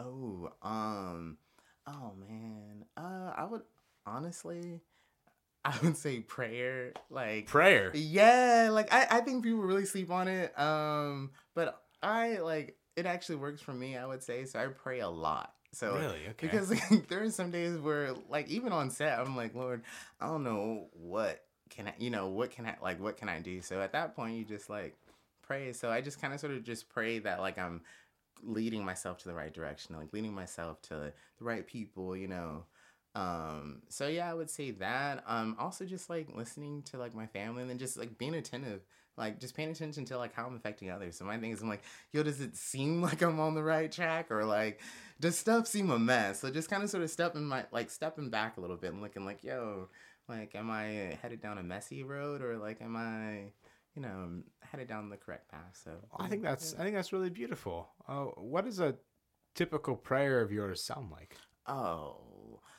Oh, um, oh man. Uh, I would honestly, <laughs> I would say prayer. Like Prayer. Yeah, like I, I think people really sleep on it. Um, but I like it actually works for me. I would say so. I pray a lot. So Really? Okay. because like, <laughs> there are some days where like even on set, I'm like, Lord, I don't know what can I, you know, what can I like, what can I do? So at that point, you just like pray. So I just kind of sort of just pray that like I'm leading myself to the right direction, like leading myself to the right people, you know. Um, so yeah, I would say that. Um, also just like listening to like my family and then just like being attentive like just paying attention to like how I'm affecting others. So my thing is I'm like, yo, does it seem <laughs> like I'm on the right track or like does stuff seem a mess? So just kind of sort of stepping my like stepping back a little bit and looking like, yo, like am I headed down a messy road or like am I you know headed down the correct path? So I think that's I think that's really beautiful. Uh, what does a typical prayer of yours sound like? Oh.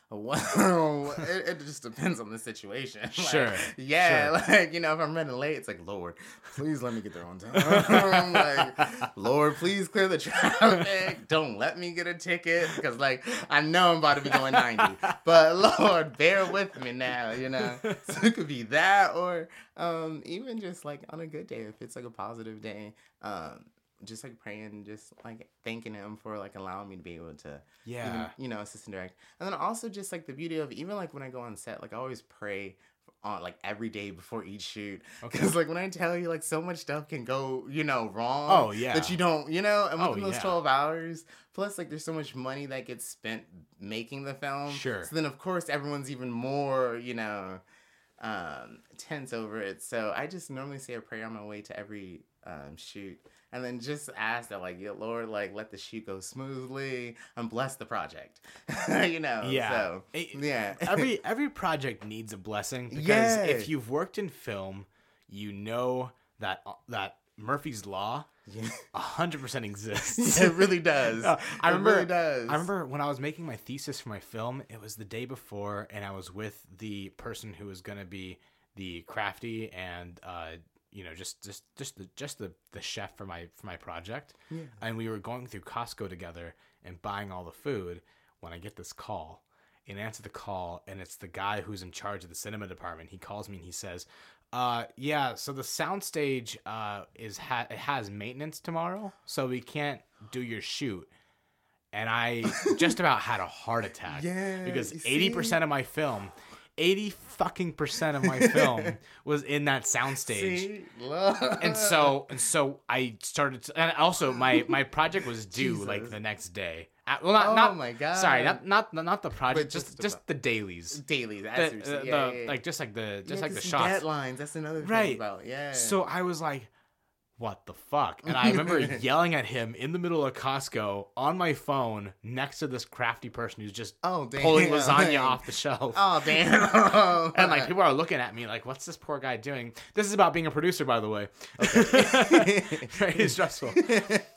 Well, <laughs> it, it just depends on the situation. <laughs> Like, Sure, Yeah, sure. <laughs> like, you know, if I'm running late, it's like, Lord, please let me get there on time. like, Lord, please clear the traffic. Don't let me get a ticket. Because, like, I know I'm about to be going 90. But, Lord, bear with me now, you know? So it could be that or um, even just, like, on a good day, if it's, like, a positive day, um, just, like, praying, just, like, thanking Him for, like, allowing me to be able to Yeah. even, you know, assistant direct. And then also just like the beauty of even like when I go on set, like I always pray on like every day before each shoot. Okay. Because like when I tell you like so much stuff can go, you know, wrong. Oh, yeah. That you don't, you know, and Oh, within those yeah. 12 hours, plus like there's so much money that gets spent making the film. Sure. So then of course everyone's even more, you know, um tense over it. So I just normally say a prayer on my way to every um shoot. And then just ask that, like, Lord, like, let the shoot go smoothly and bless the project. <laughs> you know? Yeah. So, It- yeah. <laughs> every every project needs a blessing because if you've worked in film, you know that that Murphy's law Yeah. hundred percent exists. <laughs> it really does. Uh, I It remember. really does. I remember when I was making my thesis for my film. It was the day before, and I was with the person who was going to be the crafty and uh, you know just just just the just the the chef for my for my project. Yeah. And we were going through Costco together and buying all the food. When I get this call, and answer the call, and it's the guy who's in charge of the cinema department. He calls me and he says. Uh yeah, so the soundstage uh is ha- it has maintenance tomorrow, so we can't do your shoot and I just about had a heart attack. <laughs> Yeah, Because you eighty see? percent of my film, eighty fucking percent of my film <laughs> was in that soundstage. See? And so and so I started to, and also my my project was due like the next day. Uh, well not Oh not my God. Sorry, not not not the project, just just just, the- dailies. dailies. The, the- what the- yeah, yeah, yeah. like just like the just Yeah, like the shots. Deadlines. That's another thing Right. about yeah. So I was like, what the fuck? And I remember <laughs> yelling at him in the middle of Costco on my phone next to this crafty person who's just oh damn. pulling lasagna off the shelf. Oh damn. <laughs> And like people are looking at me like, what's this poor guy doing? This is about being a producer, by the way. <laughs> Very stressful.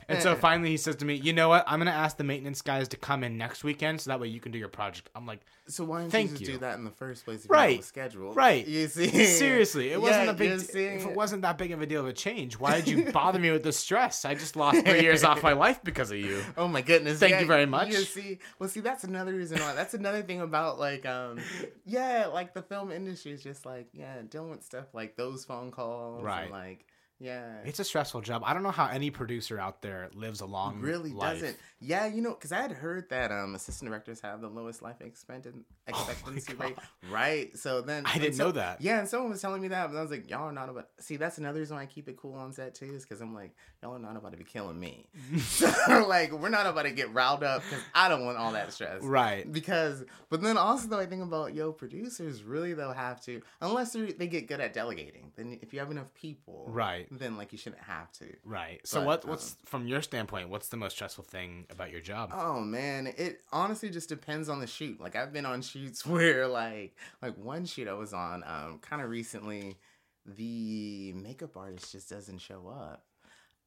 And so finally he says to me, you know what? I'm gonna ask the maintenance guys to come in next weekend so that way you can do your project. I'm like, So why didn't Thank you you. do that in the first place? If Right. You schedule. Right. You see. <laughs> seriously, it wasn't a big. d- if it wasn't that big of a deal of a change, why did you <laughs> bother me with the stress? I just lost three years off my <laughs> life because of you. Oh my goodness! Thank yeah, you very much. You see, well, see, that's another reason why. That's another thing about like, um, yeah, like the film industry is just like, yeah, dealing with stuff like those phone calls, Right. And, like, yeah, It's a stressful job. I don't know how any producer out there lives a long really life. doesn't. Yeah, you know, because I had heard that um assistant directors have the lowest life <laughs> expectancy expectancy Oh rate, right? So then I didn't so- know that. Yeah, and someone was telling me that, but I was like, y'all are not about. See, that's another reason why I keep it cool on set too, is because I'm like, y'all are not about to be killing me. <laughs> so <laughs> like, we're not about to get riled up because I don't want all that stress. Right. Because, but then also though, I think about yo producers really they'll have to unless they they get good at delegating. Then if you have enough people, Right. then like you shouldn't have to. Right. So But, what um, what's from your standpoint, what's the most stressful thing about your job? Oh man, it honestly just depends on the shoot. Like I've been on shoots <laughs> where like like one shoot I was on um kind of recently the makeup artist just doesn't show up.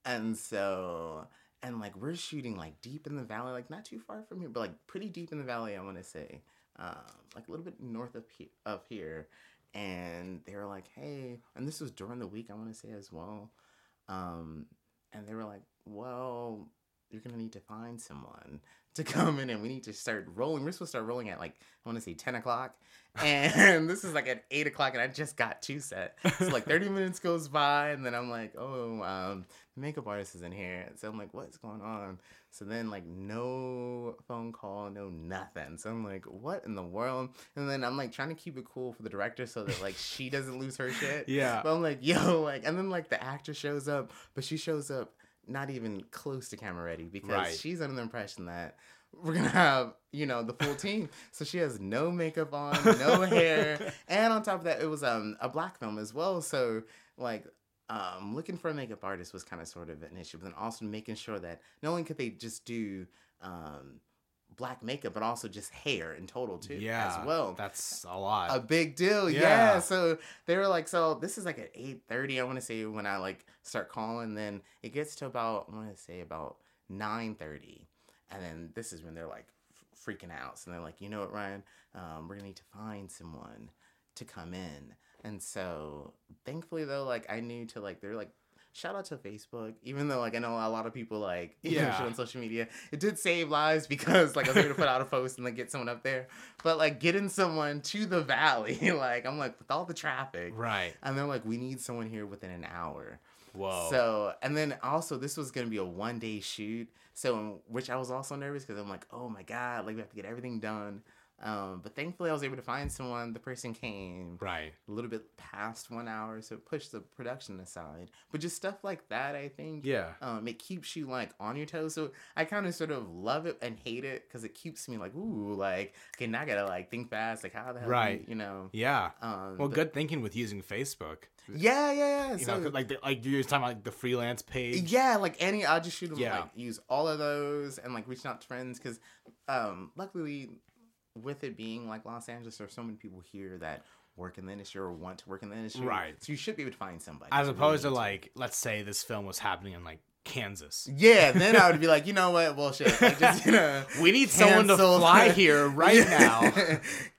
And so and like we're shooting like deep in the valley, like not too far from here, but like pretty deep in the valley, I want to say. Um like a little bit north of he- of here. And they were like, "Hey," and this was during the week, I want to say as well. Um and they were like, "Well, you're gonna need to find someone to come in and we need to start rolling. We're supposed to start rolling at like I want to say ten o'clock, <laughs> and this is like at eight o'clock, and I just got to set. So like thirty <laughs> minutes goes by, and then I'm like, oh, um, makeup artist is in here. So I'm like, what's going on? So then like no phone call, no nothing. So I'm like, what in the world? And then I'm like trying to keep it cool for the director so that like she doesn't lose her shit. <laughs> Yeah. But I'm like, yo, like, and then like the actor shows up, but she shows up not even close to camera ready because Right. she's under the impression that we're gonna have you know the full team. So she has no makeup on, no hair, <laughs> and on top of that, it was um a black film as well. So like um, looking for a makeup artist was kind of sort of an issue, but then also making sure that not only could they just do um, black makeup, but also just hair in total too, Yeah. as well. That's a lot. a big deal, yeah. Yeah. So they were like, so this is like at eight thirty. I want to say when I like start calling, then it gets to about I want to say about nine thirty, and then this is when they're like f- freaking out. So they're like, you know what, Ryan, um, we're gonna need to find someone to come in. And so thankfully though, like I knew to like they're like. Shout out to Facebook, even though like I know a lot of people like <laughs> Yeah. on social media. It did save lives because like I was able to put out a post and then get someone up there. But like getting someone to the valley, <laughs> like I'm like with all the traffic, right. and they're like, we need someone here within an hour. Whoa. So and then also this was gonna be a one day shoot, so which I was also nervous because I'm like, oh my god, like we have to get everything done. Um, but thankfully I was able to find someone. The person came right. a little bit past one hour, so it pushed the production aside. But just stuff like that, I think, Yeah. um, it keeps you like on your toes. So I kind of sort of love it and hate it because it keeps me like, ooh, like okay, now I gotta like think fast, like how the hell, Right. you, you know. Yeah. Um, Well, but- good thinking with using Facebook. Yeah, yeah, yeah. You so, know, like the, like you're talking about like the freelance page. yeah, like any, I'll just shoot them. Yeah. Like use all of those and like reaching out to friends because, um, luckily, with it being like Los Angeles, there's so many people here that work in the industry or want to work in the industry. Right. So you should be able to find somebody. As opposed to like, let's say this film was happening in like Kansas. Yeah, then I would be <laughs> like, you know what? Well, shit. Like, just, you know, <laughs> We need someone to fly here right <laughs> now.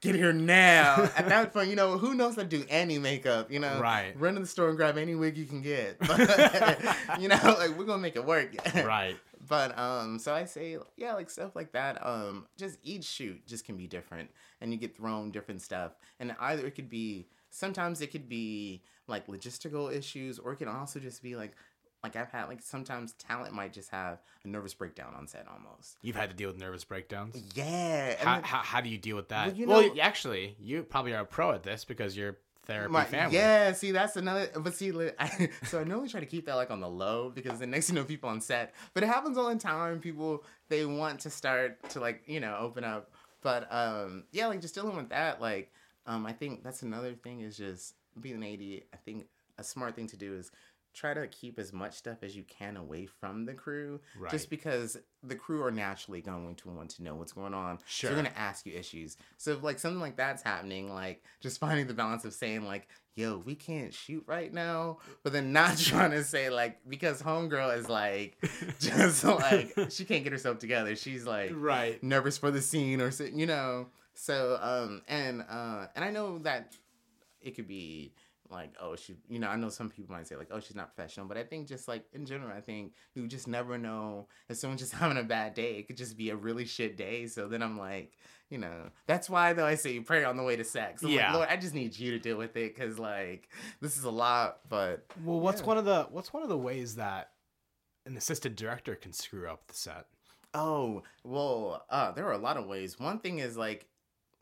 Get here now. At that point, you know, who knows how to do any makeup, you know? Right. Run to the store and grab any wig you can get. But, you know, like, we're going to make it work. right. But, um, so I say, yeah, like, stuff like that. Um, just each shoot just can be different. And you get thrown different stuff. And either it could be, sometimes it could be, like, logistical issues, or it can also just be, like, like I've had like sometimes talent might just have a nervous breakdown on set almost. You've had to deal with nervous breakdowns. Yeah. How, then- how, how do you deal with that? Well, you well, actually, you probably are a pro at this because you're therapy My- family. Yeah, see, that's another. But see, I, <laughs> so I normally try to keep that like on the low because the next you know, people on set. But it happens all the time. People they want to start to like you know open up. But um, yeah, like just dealing with that. Like um, I think that's another thing is just being an AD. I think a smart thing to do is try to keep as much stuff as you can away from the crew Right. just because the crew are naturally going to want to know what's going on so Sure. they're going to ask you issues so if like something like that's happening like just finding the balance of saying like yo we can't shoot right now but then not <laughs> trying to say like because homegirl is like <laughs> just like she can't get herself together she's like Right. nervous for the scene or so you know so um and uh and i know that it could be like oh she you know i know some people might say like oh she's not professional but i think just like in general i think you just never know if someone's just <laughs> having a bad day it could just be a really shit day so then i'm like you know that's why though i say you pray on the way to sex I'm Yeah. like, lord i just need you to deal with it because like this is a lot but Well, what's Yeah. one of the what's one of the ways that an assistant director can screw up the set? Oh, well, uh, there are a lot of ways. One thing is like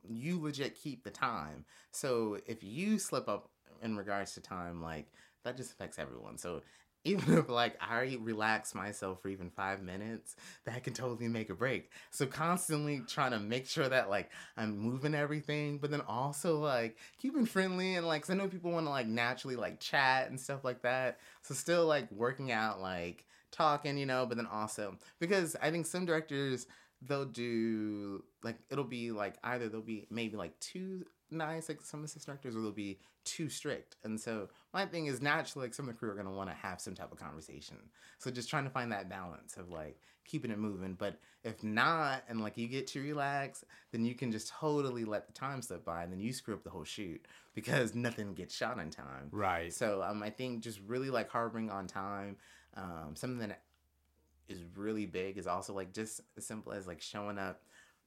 you legit keep the time. So if you slip up in regards to time, like that just affects everyone. So even <laughs> if like I relax myself for even five minutes, that can totally make a break. So constantly trying to make sure that like I'm moving everything, but then also like keeping friendly and like I know people want to like naturally like chat and stuff like that. So still like working out like talking, you know, but then also because I think some directors they'll do like it'll be like either they'll be maybe like too nice like some assistant directors or they'll be too strict and so my thing is naturally like some of the crew are going to want to have some type of conversation so just trying to find that balance of like keeping it moving but if not and like you get too relaxed then you can just totally let the time slip by and then you screw up the whole shoot <laughs> because nothing gets shot in time Right. so um, I think just really like harboring on time. Um, something that is really big is also like just as simple as like showing up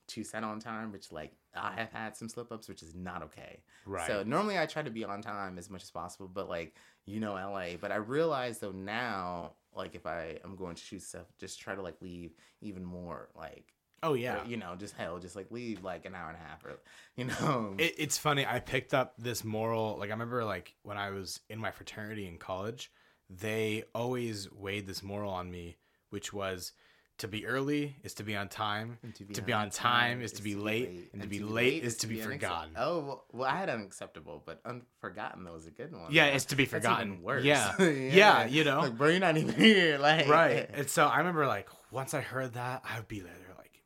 to set on time, which like I have had some slip ups, which is not okay. Right. So normally I try to be on time as much as possible, but like you know LA. But I realize though now, like if I am going to shoot stuff, just try to like leave even more like oh yeah. or, you know just hell, just like leave like an hour and a half or <laughs> you know It, it's funny. I picked up this moral. Like I remember, like when I was in my fraternity in college, they always weighed this moral on me, which was to be early is to be on time. And To be on time is to be late, and to be late is to be unaccept- forgotten. Oh well, well, I had unacceptable, but unforgotten though was a good one. Yeah, it's to be forgotten. worse. <laughs> Yeah. Yeah, you know. like bro, you're not even <laughs> here. Like right. And so I remember like once I heard that, I would be there like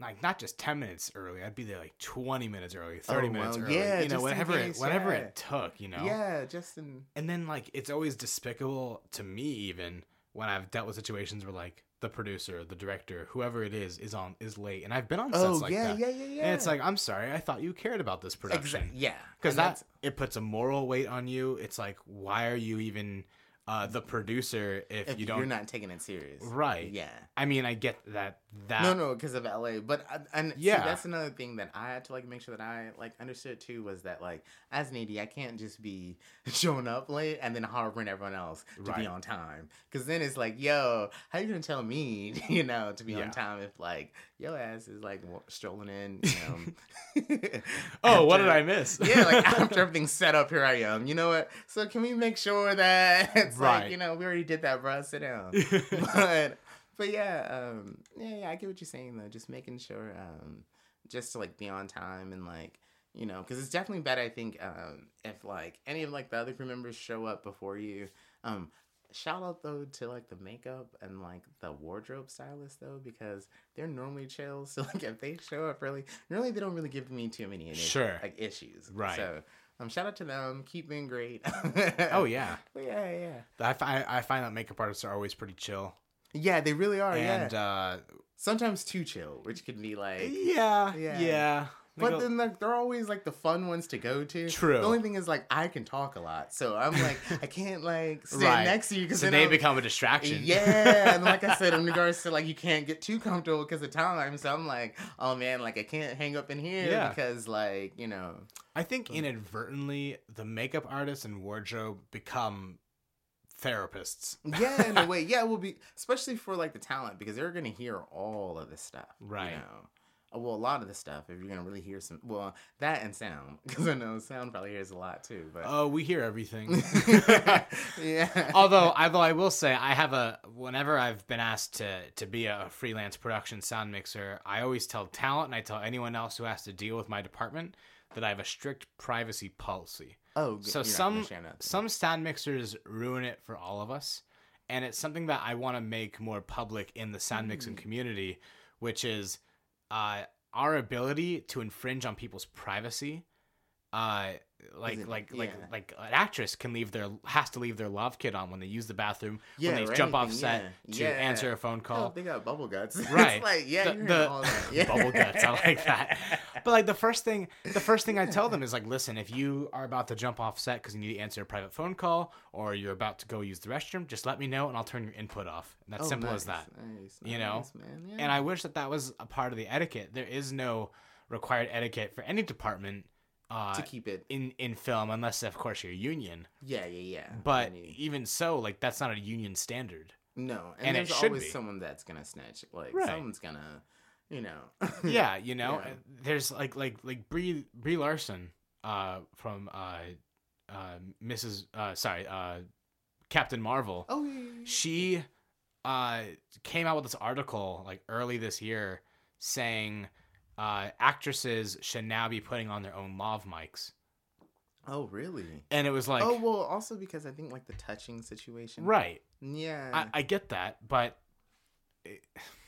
like not just 10 minutes early. I'd be there like 20 minutes early, 30 Oh, minutes early. yeah, you know, whatever case, it whatever yeah. it took, you know. Yeah, just in And then like it's always despicable to me even when I've dealt with situations where like the producer, the director, whoever it is is on is late. And I've been on sets Oh like yeah, that. yeah, yeah, yeah. And it's like, I'm sorry, I thought you cared about this production. exactly yeah, because that that's- it puts a moral weight on you. It's like, why are you even uh, the producer if, if you don't. you are don't? taking it serious, right. Yeah. I mean, I get that. That No, no, because of LA. But and Yeah. yeah, that's another thing that I had to like make sure that I like understood too was that like as an AD, I can't just be <laughs> showing up late and then harboring everyone else to Right. be on time. Because then it's like, yo, how you gonna tell me, <laughs> you know, to be Yeah. on time if like yo ass is like strolling in, you know? <laughs> Oh, what did I miss? yeah, like after everything's set up, here I am. You know what? So can we make sure that Right. like you know we already did that, bro? Sit down. <laughs> but but yeah, um, yeah, yeah, I get what you're saying though. Just making sure, um, just to like be on time and like you know, because it's definitely better. I think um, if like any of like the other crew members show up before you, um. Shout out though to like the makeup and like the wardrobe stylist though because they're normally chill. <laughs> So like if they show up early, normally they don't really give me too many Sure. like issues. Right. So um, shout out to them. Keep being great. <laughs> oh yeah. <laughs> But yeah, yeah, I find I find that makeup artists are always pretty chill. yeah. They really are. and yeah. uh, Sometimes too chill, which can be like. yeah, Yeah. yeah, But a- then like, they're always like the fun ones to go to. True. The only thing is like I can talk a lot, so I'm like <laughs> I can't like stand Right. next to you because so they become a distraction. Yeah, and like I said, in <laughs> regards to like you can't get too comfortable because of time, so I'm like, oh man, like I can't hang up in here Yeah. because like you know, I think inadvertently the makeup artists and wardrobe become therapists. yeah, in a <laughs> way, yeah, it will be especially for like the talent because they're gonna hear all of this stuff, Right. You know? Uh, Well, a lot of the stuff if you're gonna really hear some, well, that and sound <laughs> because I know sound probably hears a lot too, but Oh, we hear everything. <laughs> <laughs> yeah. although, although I will say, I have a. Whenever I've been asked to to be a freelance production sound mixer, I always tell talent and I tell anyone else who has to deal with my department that I have a strict privacy policy. oh, So some gonna share nothing. some sound mixers ruin it for all of us, and it's something that I want to make more public in the sound mixing Mm. community, which is uh, our ability to infringe on people's privacy. Uh, like it- like like yeah. like an actress can leave their has to leave their lav kit on when they use the bathroom Yeah, when they jump off set yeah. to answer a phone Oh, call. they got bubble guts. <laughs> Right. it's like, yeah, The- the-. <laughs> Bubble guts, I like that. <laughs> But like the first thing, the first thing I tell them is like, listen, if you are about to jump off set because you need to answer a private phone call or you're about to go use the restroom, just let me know and I'll turn your input off. And that's Oh, simple nice, as that. nice, you know? man. And I wish that that was a part of the etiquette. There is no required etiquette for any department uh, to keep it. in in film, unless of course you're union. Yeah, yeah, yeah. But I mean, even so, like that's not a union standard. no, and, and it there's should always be. someone that's gonna snitch. Like Right. someone's gonna, you know. <laughs> yeah, you know, Yeah. there's like like like Brie Brie Larson, uh, from uh, uh, Mrs. Uh, sorry, uh, Captain Marvel. Oh yeah. yeah, yeah. She, uh, came out with this article like early this year saying, uh, actresses should now be putting on their own lav mics, Oh really? and it was like, oh well, also because I think like the touching situation. right, Yeah. I, I get that, but it,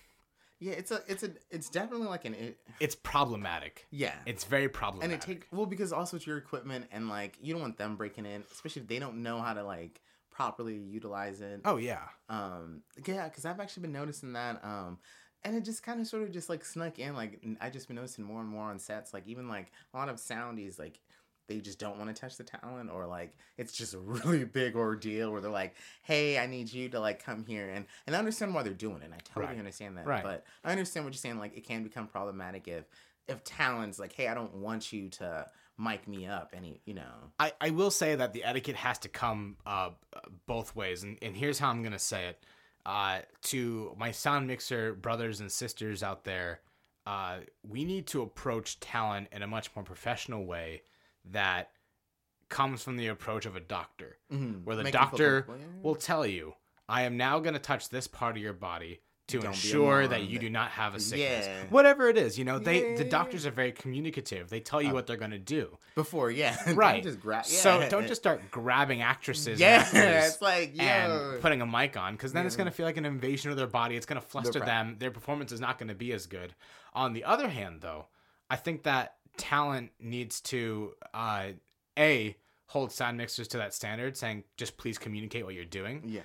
<sighs> yeah. It's a. It's a. It's definitely like an. It, it's problematic. yeah. It's very problematic, and it take well because also it's your equipment and like you don't want them breaking in, especially if they don't know how to like properly utilize it. oh yeah, Um, yeah, because I've actually been noticing that. Um, and it just kind of sort of just like snuck in. Like I just been noticing more and more on sets. Like even like a lot of soundies, like they just don't want to touch the talent, or like it's just a really <laughs> big ordeal where they're like, "Hey, I need you to like come here," and and I understand why they're doing it. And I totally Right. understand that. Right. But I understand what you're saying. Like it can become problematic if if talent's like, "Hey, I don't want you to mic me up," and he, you know. I, I will say that the etiquette has to come uh, both ways, and, and here's how I'm gonna say it. Uh, to my sound mixer brothers and sisters out there, uh, we need to approach talent in a much more professional way that comes from the approach of a doctor, Mhm. where the Make doctor comfortable. Yeah, yeah, will tell you, "I am now gonna touch this part of your body to Don't ensure that you do not have a sickness. Yeah. Whatever it is, you know, they the doctors are very communicative. They tell you what they're gonna do. Before, yeah. <laughs> Don't Right. just grab. Yeah. So don't just start grabbing actresses. Yeah, it's like yo. and putting a mic on because then it's going to feel like an invasion of their body. It's going to fluster them. Their performance is not going to be as good. On the other hand, though, I think that talent needs to uh, a hold sound mixers to that standard, saying just please communicate what you're doing. yeah,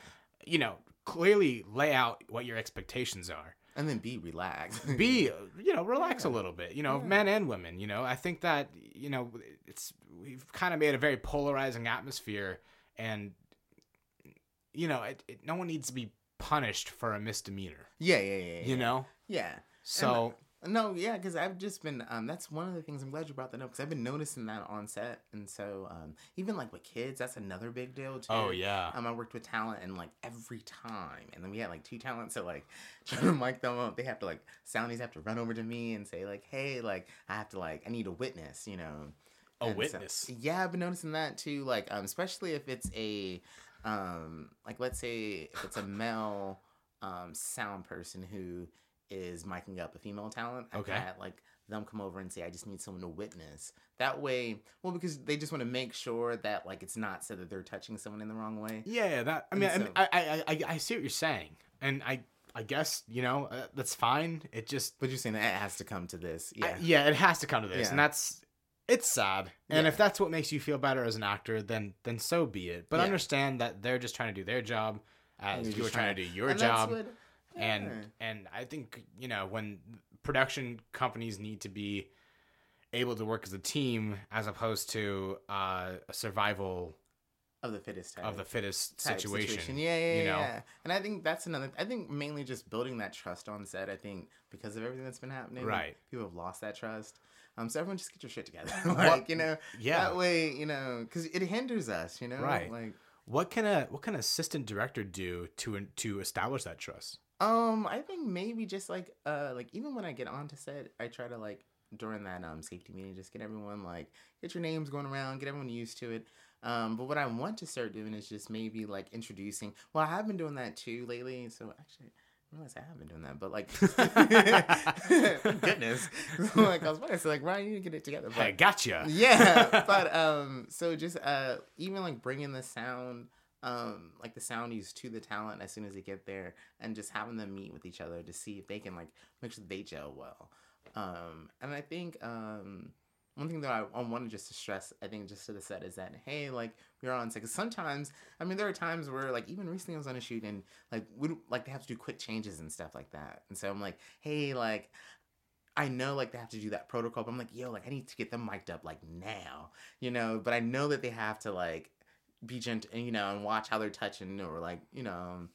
You know, clearly lay out what your expectations are. and then be relaxed. <laughs> Be you know relax a little bit. You know, Yeah. men and women. You know, I think that you know it's we've kind of made a very polarizing atmosphere, and you know, it, it, no one needs to be punished for a misdemeanor. yeah, yeah, yeah, yeah. You know, Yeah. so No, yeah, because I've just been. Um, that's one of the things I'm glad you brought that up because I've been noticing that on set, and so um, even like with kids, that's another big deal too. oh yeah, Um, I worked with talent, and like every time, and then we had like two talents, so like <laughs> trying to mic them up, they have to like soundies have to run over to me and say like, hey, like I have to like I need a witness, you know. a And so- witness. yeah, I've been noticing that too. Like, um, especially if it's a, um, like let's say if it's a male, um, sound person who is miking up a female talent. I've Okay. had like them come over and say, I just need someone to witness. That way, well, because they just want to make sure that like it's not said that they're touching someone in the wrong way. Yeah, yeah, that. I mean, so- I, I, I, I see what you're saying, and I, I guess you know uh, that's fine. It just, But you're saying that it has to come to this, I- yeah. yeah, it has to come to this, and that's. It's sad, and if that's what makes you feel better as an actor, then then so be it. But Yeah. understand that they're just trying to do their job, as you're trying trying to do your And that's job. what- and and I think you know when production companies need to be able to work as a team as opposed to uh, a survival of the fittest type. of the fittest type situation. Yeah, yeah, you know? yeah. And I think that's another. I think mainly just building that trust on set. I think because of everything that's been happening, Right. People have lost that trust. Um, so everyone just get your shit together, <laughs> like you know. Yeah. That way, you know, because it hinders us, you know. Right. Like, What can a what can an assistant director do to to establish that trust? Um, I think maybe just like, uh, like even when I get onto set, I try to like during that um safety meeting, just get everyone like get your names going around, get everyone used to it. Um, but what I want to start doing is just maybe like introducing. Well, I have been doing that too lately. So actually, I realize I have been doing that, but like, <laughs> goodness, <laughs> like I was about to say, like Ryan, you need to get it together. But gotcha. yeah, <laughs> but um, so just uh, even like bringing the sound, um, like the soundies to the talent as soon as they get there, and just having them meet with each other to see if they can like make sure they gel well. Um, and I think um, one thing that I, I wanted just to stress, I think just to the set is that hey, like we're on set. Cause sometimes, I mean, there are times where like even recently I was on a shoot and like we like they have to do quick changes and stuff like that, and so I'm like, hey, like. I know like they have to do that protocol, but I'm like, yo, like I need to get them mic'd up like now, you know. But I know that they have to like be gentle, you know, and watch how they're touching or like, you know,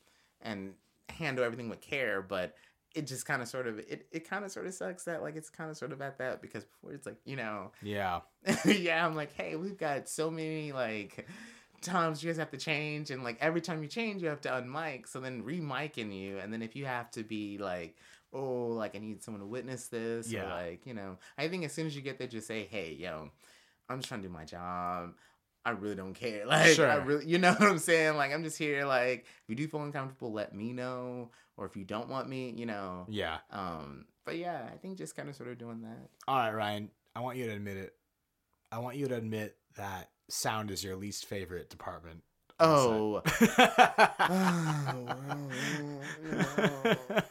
and handle everything with care. But it just kind of sort of it, it kind of sort of sucks that like it's kind of sort of at that because before it's like you know Yeah. <laughs> yeah i'm like hey we've got so many like times you guys have to change and like every time you change you have to unmic so then remicing you and then if you have to be like oh like i need someone to witness this Yeah. or like you know i think as soon as you get there just say hey yo i'm just trying to do my job I really don't care. <laughs> Like, sure. I really, you know <laughs> what I'm saying? Like, I'm just here. Like, if you do feel uncomfortable, let me know. Or if you don't want me, you know. Yeah. Um, but yeah, I think just kind of sort of doing that. All right, Ryan. I want you to admit it. I want you to admit that sound is your least favorite department. Oh, oh, you <laughs> know,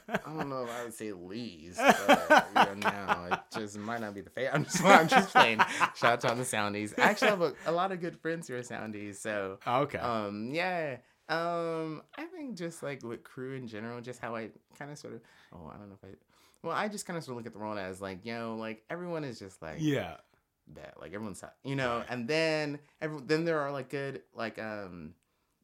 <sighs> I don't know if I would say least, but you know, it just might not be the favorite. I'm just, <laughs> I'm just playing. Shout out to all the soundies. I actually have a, a lot of good friends who are soundies, so okay. um, yeah. Um, I think just like with crew in general, just how I kind of sort of, oh, I don't know if I, well, I just kind of sort of look at the world as like, you know, like everyone is just like yeah. That like everyone's, you know, and then every, then there are like good, like um,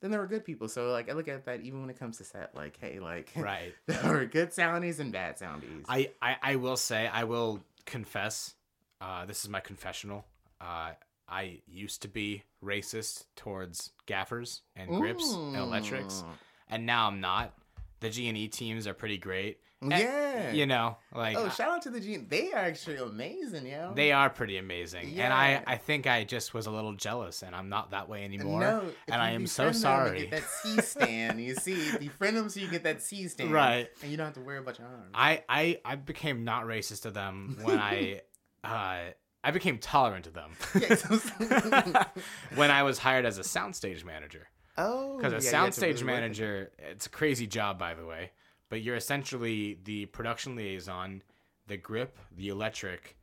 then there were good people. So like I look at that even when it comes to set, like hey, like <laughs> Right. there are good soundies and bad soundies. I, I, I will say, I will confess, uh, this is my confessional. Uh, I used to be racist towards gaffers and grips and electrics, Mm. and now I'm not. The G and E teams are pretty great. And, Yeah. you know, like Oh, shout out to the G. They are actually amazing, yo. they are pretty amazing, yeah. and I I think I just was a little jealous, and I'm not that way anymore. No, and I am so sorry. Get that C <laughs> stand. You see, befriend them so you get that C stand. Right. And you don't have to worry about your arms. I, I I became not racist to them when I <laughs> uh I became tolerant to them Yeah, so- <laughs> when I was hired as a soundstage manager. Oh, Because a yeah, you had to soundstage really work it. manager, it's a crazy job, by the way. But you're essentially the production liaison, the grip, the electric,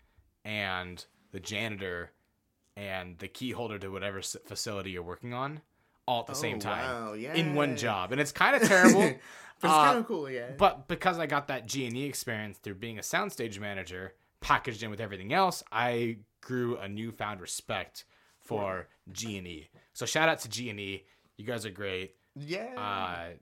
and the janitor, and the key holder to whatever s- facility you're working on, all at the same Oh, time wow, yeah. in one job, and it's kind of <laughs> terrible. But it's Uh, kind of cool, yeah. But because I got that G and E experience through being a soundstage manager, packaged in with everything else, I grew a newfound respect for G and E. So shout out to G and E. You guys are great. yeah. Uh,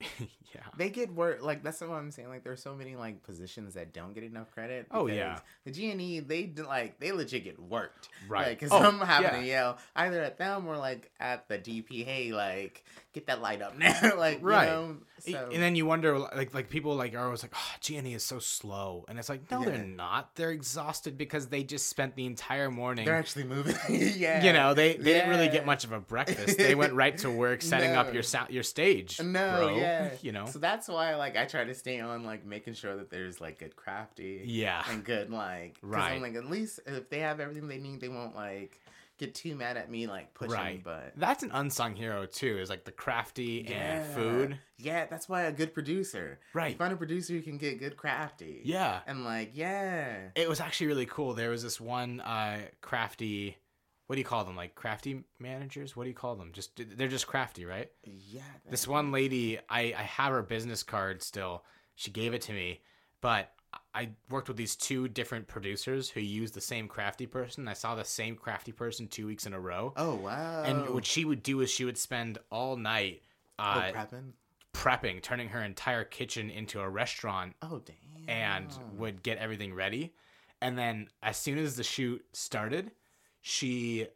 <laughs> yeah. they get work like that's what I'm saying. Like there's so many like positions that don't get enough credit. Oh, yeah. the G and E they like they legit get worked. Right. Because Oh, I'm having yeah. to yell either at them or like at the DPA. Like get that light up <laughs> now. like Right. You know? So, And then you wonder, like, like people like are always like, oh, G and E is so slow, and it's like, no, they're not. They're exhausted because they just spent the entire morning. they're actually moving. <laughs> yeah. You know, they, they didn't really get much of a <laughs> breakfast. They went right to work setting up your sound, your stage. No, bro. yeah. You know. So that's why like I try to stay on like making sure that there's like good crafty. Yeah. and good like Right. I'm like at least if they have everything they need, they won't like get too mad at me like pushing. Right. But That's an unsung hero too. Is like the crafty and food. Yeah, that's why a good producer. Right. You find a producer who can get good crafty. Yeah. And like, yeah. It was actually really cool. There was this one uh crafty. What do you call them? Like crafty managers? What do you call them? Just they're just crafty, right? Yeah. This one lady, I I have her business card still. She gave it to me, but I worked with these two different producers who used the same crafty person. I saw the same crafty person two weeks in a row. Oh wow. And what she would do is she would spend all night oh, uh, prepping. prepping, turning her entire kitchen into a restaurant Oh damn. and would get everything ready. And then as soon as the shoot started, she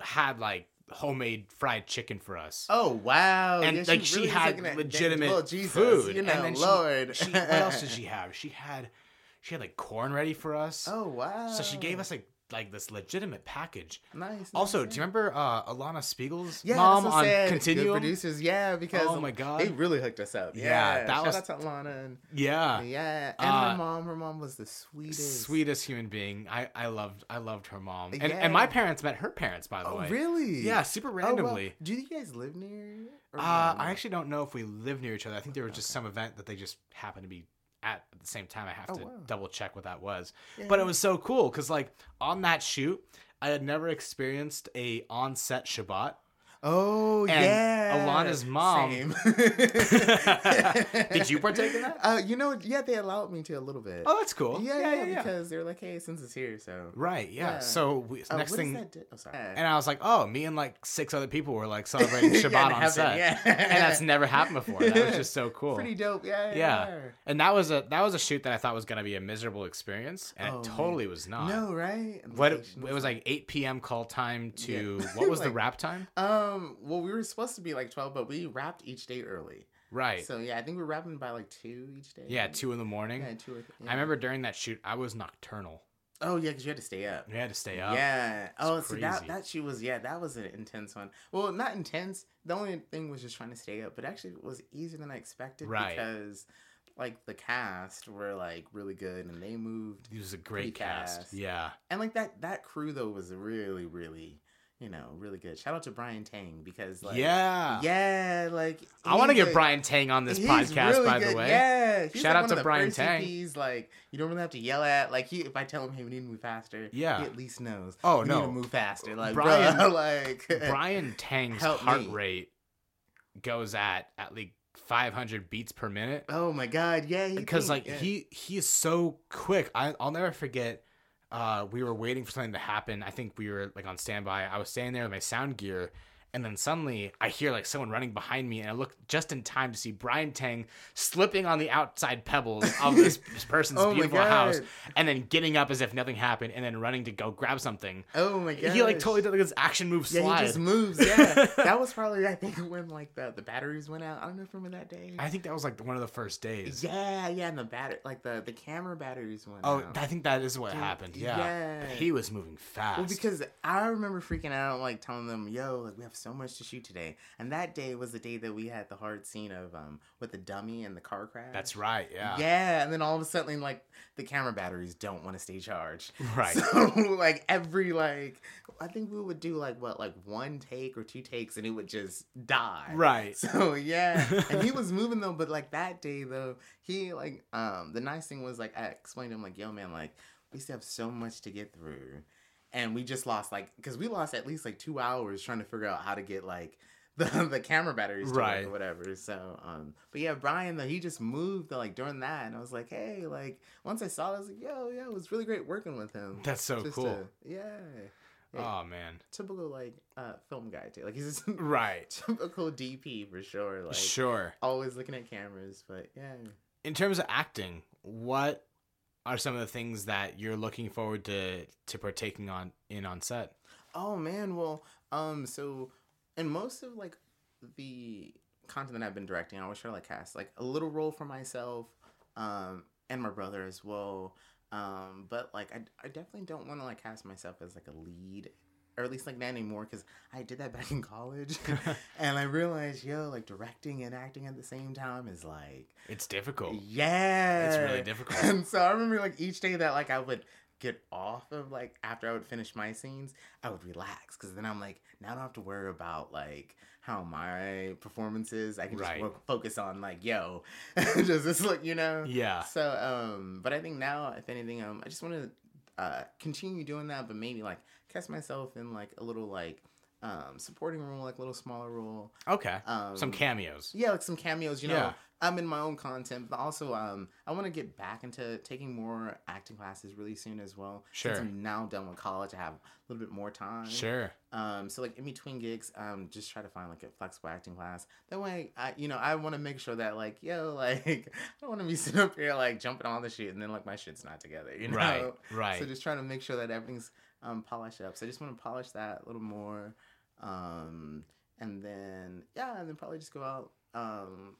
had like homemade fried chicken for us. Oh wow. and Yeah, like she really is had legitimate Well, Jesus, food. You know, and then she- She, what else did she <laughs> have? She had she had like corn ready for us. Oh wow. So she gave us like like this legitimate package. nice. Also, nice, do you remember uh, Alana Spiegel's Yeah, mom on said. Good Continuum? producers, yeah, because Oh my God. they really hooked us up. Yeah, Yeah, that shout was- out to Alana and Yeah. yeah, and Uh, her mom. Her mom was the sweetest. Sweetest human being. I, I loved I loved her mom. And, Yeah. and my parents met her parents by the Oh way. really? Yeah, super Oh, wow. randomly. Do you guys live near? Uh. I actually don't know if we live near each other. I think there was just some event that they just happened to be at the same time. I have Oh, to wow. double check what that was. But it was so cool because like on that shoot, I had never experienced a on-set Shabbat. Oh And yeah. Alana's mom- Same. <laughs> <laughs> Did you partake in that? Uh, you know, yeah, they allowed me to a little bit. Oh, that's cool. yeah, yeah, yeah. because they're like, hey, since it's here, so. Right. Yeah. Yeah. So we, Uh, next thing, di- oh, sorry. and I was like, oh, me and like six other people were like <laughs> celebrating Shabbat on heaven, set, yeah. and that's never happened before. That was just so cool. Pretty dope. Yeah, yeah. yeah. And that was a that was a shoot that I thought was gonna be a miserable experience, and Oh, it man. totally was not. No, right? What it, it was like 8 p.m. call time to Yeah. what was the wrap time? Um, Um, well, we were supposed to be like twelve, but we wrapped each day early. Right. So yeah, I think we're wrapping by like two each day. yeah, two in the morning. Yeah, two. Or th- yeah. I remember during that shoot, I was nocturnal. Oh yeah, because you had to stay up. You had to stay up. Yeah. Oh, so that that shoot was yeah, that was an intense one. Well, not intense. The only thing was just trying to stay up, but actually it was easier than I expected Right. because like the cast were like really good and they moved It was a great cast. fast. Yeah. and like that that crew though was really really you know really good. Shout out to Brian Tang because like yeah. yeah like I want to he's get Brian Tang on this podcast, really by the way. Yeah, he's Shout like out to Brian Tang. EPs, like you don't really have to yell at. Like he, if I tell him, "Hey, we need to move faster," Yeah. he at least knows. Oh, we need no. to move faster. Like Brian- Brian, <laughs> like <laughs> Brian Tang's heart me. rate goes at at least 500 beats per minute. Oh my god, yeah, because like yeah. he he is so quick. I I'll never forget. Uh, we were waiting for something to happen. I think we were like on standby. I was standing there with my sound gear, And then suddenly I hear like someone running behind me, and I look just in time to see Brian Tang slipping on the outside pebbles of this, <laughs> this person's Oh beautiful house, and then getting up as if nothing happened, and then running to go grab something. Oh my god. He like totally did like this action move slide. Yeah, he just moves. Yeah, <laughs> that was probably I think when like the the batteries went out. I don't know if remember that day. I think that was like one of the first days. Yeah, yeah, and the batter like the the camera batteries went Oh, out. I think that is what happened. Yeah. yeah. He was moving fast. Well, because I remember freaking out, like telling them, "Yo, like we have so much to shoot today." And that day was the day that we had the hard scene of um with the dummy and the car crash. That's right. Yeah. Yeah, and then all of a sudden, like the camera batteries don't want to stay charged. <laughs> Right. So <laughs> like every like, I think we would do like what like one take or two takes, and it would just die. Right. <laughs> So yeah, and he was moving though, but like that day though, he like um the nice thing was like I explained to him like, yo man, like we still have so much to get through, and we just lost like because we lost at least like two hours trying to figure out how to get like. <laughs> The, the camera batteries to Right. or whatever so um but yeah brian though he just moved like during that and i was like hey like once i saw it i was like yo yeah it was really great working with him That's so Just cool. to- yeah Oh man. typical like uh film guy too like he's just Right. <laughs> typical dp for sure like sure. always looking at cameras, but yeah. In terms of acting, what are some of the things that you're looking forward to to partaking on in on set? Oh man, well, um, so and most of like the content that I've been directing, I always try to like cast like a little role for myself, um, and my brother as well. Um, but like I, I definitely don't want to like cast myself as like a lead. Or at least like not anymore, because I did that <laughs> back in college, <laughs> and I realized, yo, like directing and acting at the same time is like It's difficult. Yeah. It's really difficult. And so I remember like each day that like I would get off of like after I would finish my scenes, I would relax because then I'm like now I don't have to worry about like how my performance is. I can just Right. focus on like yo, <laughs> just this like you know. Yeah. So um, but I think now if anything um, I just want to uh continue doing that, but maybe like cast myself in like a little like um supporting role, like a little smaller role. Okay. Um, Some cameos. yeah, like some cameos. You know, Yeah. I'm in my own content, but also um, I want to get back into taking more acting classes really soon as well. Sure. Since I'm now done with college, I have a little bit more time. Sure. Um, so like in between gigs, um, just try to find like a flexible acting class. That way, I you know I want to make sure that like yo <laughs> like I don't want to be sitting up here like jumping on the shit and then like my shit's not together. You know. Right. Right. So just trying to make sure that everything's um, polished up. So I just want to polish that a little more, um, and then yeah, and then probably just go out. Um,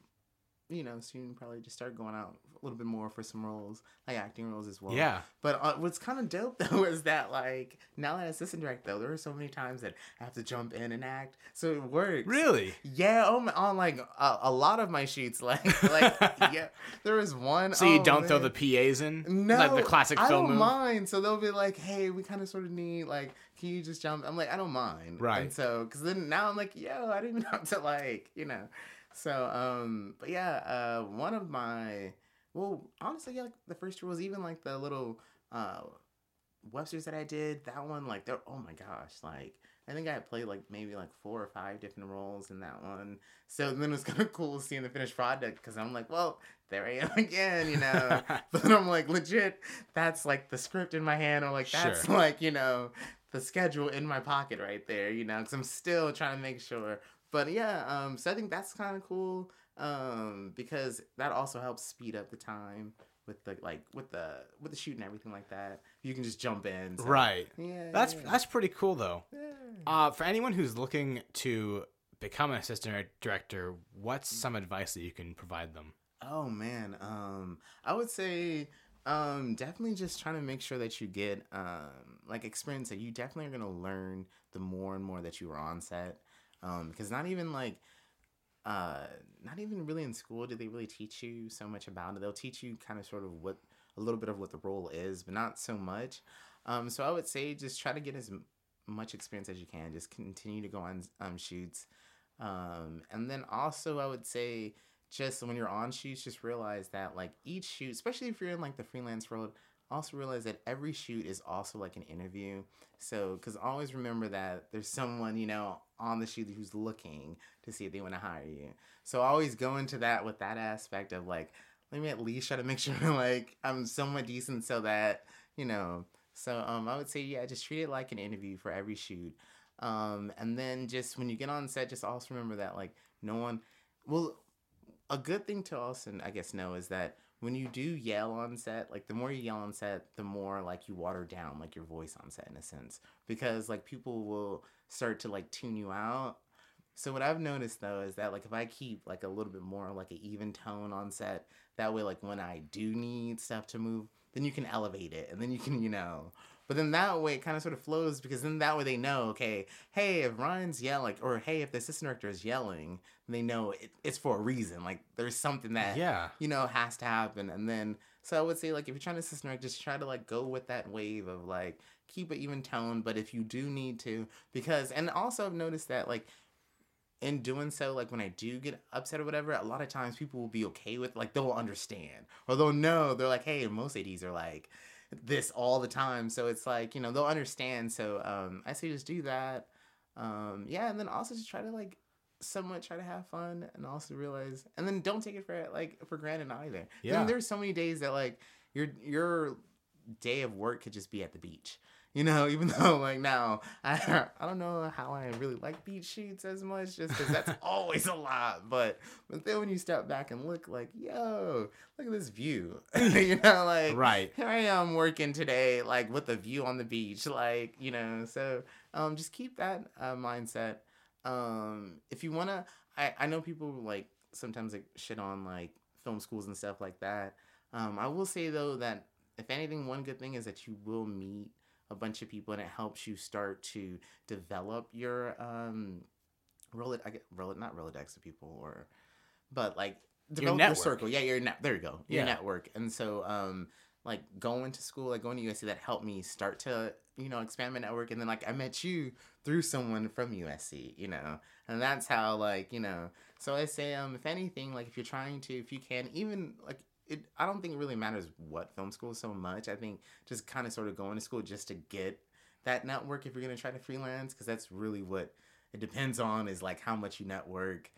you know, soon probably just start going out a little bit more for some roles, like acting roles as well. yeah. But uh, what's kind of dope <laughs> though is that like now that I assistant direct though, there are so many times that I have to jump in and act, so it works. Really? Yeah, oh my, on like a, a lot of my shoots, <laughs> like like yeah, there was one. So you oh, don't throw the PAs in? No, Like the classic I film don't move? mind. So they'll be like, "Hey, we kind of sort of need like, can you just jump?" I'm like, "I don't mind." Right. And so, because then now I'm like, "Yo, I didn't <laughs> even have to like, you know." So, um, but yeah, uh, one of my, well, honestly, yeah, like the first was even like the little, uh, web series that I did. That one, like, they're oh my gosh, like. I think I played like maybe like four or five different roles in that one. So then it was <laughs> kind of cool seeing the finished product because I'm like, well, there I am <laughs> again, you know. <laughs> but I'm like, legit, that's like the script in my hand, or like that's Sure. like you know the schedule in my pocket right there, you know, because I'm still trying to make sure. But yeah, um, so I think that's kind of cool, um, because that also helps speed up the time with the like with the with the shoot and everything like that. You can just jump in, so- Right. Yeah, That's yeah, that's pretty cool though. yeah. Uh, for anyone who's looking to become an assistant director, what's some advice that you can provide them? Oh man, um, I would say um, definitely just trying to make sure that you get um, like experience that you definitely are gonna learn the more and more that you are on set. Um, because not even like uh, not even really in school do they really teach you so much about it. They'll teach you kind of sort of what a little bit of what the role is, but not so much. Um, so I would say just try to get as much experience as you can. Just continue to go on um, shoots. Um, and then also I would say just when you're on shoots, just realize that like each shoot, especially if you're in like the freelance world, also realize that every shoot is also like an interview. So, because always remember that there's someone, you know, on the shoot who's looking to see if they want to hire you. So, always go into that with that aspect of like, let me at least try to make <laughs> sure like I'm somewhat decent so that, you know, so um, I would say, yeah, just treat it like an interview for every shoot. Um, and then just when you get on set, just also remember that like no one. Well, a good thing to also I guess know is that when you do yell on set, like the more you yell on set, the more like you water down like your voice on set in a sense because like people will start to like tune you out. So what I've noticed though is that like if I keep like a little bit more like an even tone on set, that way like when I do need stuff to move, then you can elevate it and then you can, you know, but then that way it kind of sort of flows because then that way they know, okay, hey, if Ryan's yelling, or hey, if the assistant director is yelling, they know it, it's for a reason. Like there's something that Yeah. you know has to happen. And then so I would say like if you're trying to assistant direct, just try to like go with that wave of like keep it even tone. But if you do need to, because and also I've noticed that like in doing so, like when I do get upset or whatever, a lot of times people will be okay with like they'll understand or they'll know. They're like, hey, most ADs are like this all the time, so it's like you know they'll understand. So um, I say just do that. Um, yeah, and then also just try to like somewhat try to have fun and also realize and then don't take it for like for granted either. Yeah. Yeah. there's so many days that like your your day of work could just be at the beach. You know, even <laughs> though like now I I don't know how I really like beach sheets as much, just because that's <laughs> always a lot. But but then when you step back and look, like yo, look at this view. <laughs> you know, like Right. here I am working today, like with a view on the beach, like you know. So um, just keep that uh, mindset. Um, if you wanna, I I know people like sometimes like shit on like film schools and stuff like that. Um, I will say though that if anything, one good thing is that you will meet a bunch of people and it helps you start to develop your um, roll it. I get roll it not Rolodex of people or, but like develop your, network. circle. Yeah, your net. There you go. Your Yeah. network. And so um, like going to school, like going to USC, that helped me start to you know expand my network. And then like I met you through someone from USC, you know, and that's how like you know. So I say um, if anything, like if you're trying to, if you can, even like it, I don't think it really matters what film school so much. I think just kind of sort of going to school just to get that network if you're gonna try to freelance, because that's really what it depends on is like how much you network,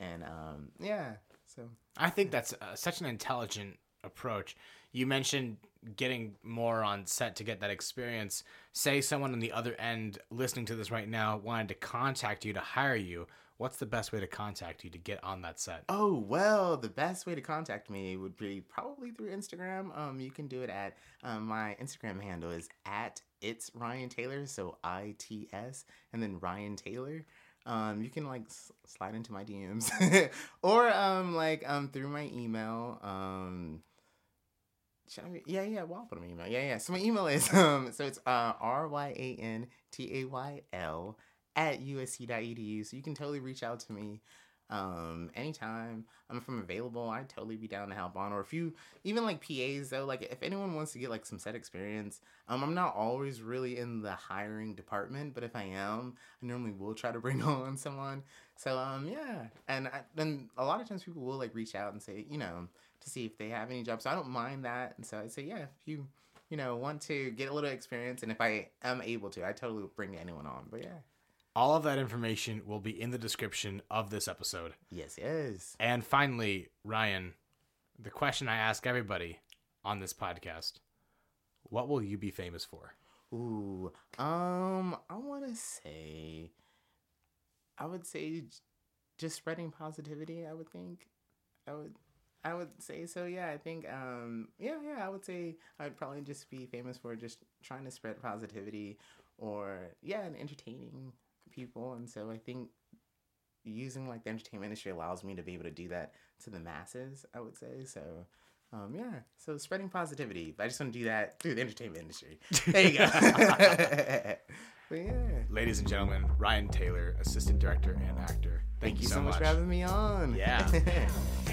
and um, yeah. So I think that's uh, such an intelligent approach. You mentioned getting more on set to get that experience. Say someone on the other end listening to this right now wanted to contact you to hire you. What's the best way to contact you to get on that set? Oh well, the best way to contact me would be probably through Instagram. Um, you can do it at um, my Instagram handle is at it's Ryan Taylor, so I T S and then Ryan Taylor. Um, you can like s- slide into my DMs <laughs> or um like um through my email. Um, I yeah yeah well I'll put my email yeah yeah. So my email is <laughs> um so it's uh R Y A N T A Y L at usc.edu. So you can totally reach out to me um anytime. I'm i'm available i'd totally be down to help on or if you even like PAs though like if anyone wants to get like some set experience um i'm not always really in the hiring department but if i am i normally will try to bring <laughs> on someone. So um yeah and then a lot of times people will like reach out and say you know to see if they have any jobs. So i don't mind that and so i say yeah if you you know want to get a little experience and if i am able to i totally bring anyone on but yeah All of that information will be in the description of this episode. yes yes And finally, Ryan, the question I ask everybody on this podcast what will you be famous for? Ooh, um, I want to say, I would say, just spreading positivity. I would think, I would, I would say so. Yeah, I think, um, yeah, yeah, I would say I'd probably just be famous for just trying to spread positivity, or yeah, and entertaining people. And so I think using like the entertainment industry allows me to be able to do that to the masses. I would say so. Um, yeah, so spreading positivity. I just want to do that through the entertainment industry. There you go. <laughs> but yeah, Ladies and gentlemen, Ryan Taylor, assistant director and actor. thank you so much for having me on. Yeah. <laughs>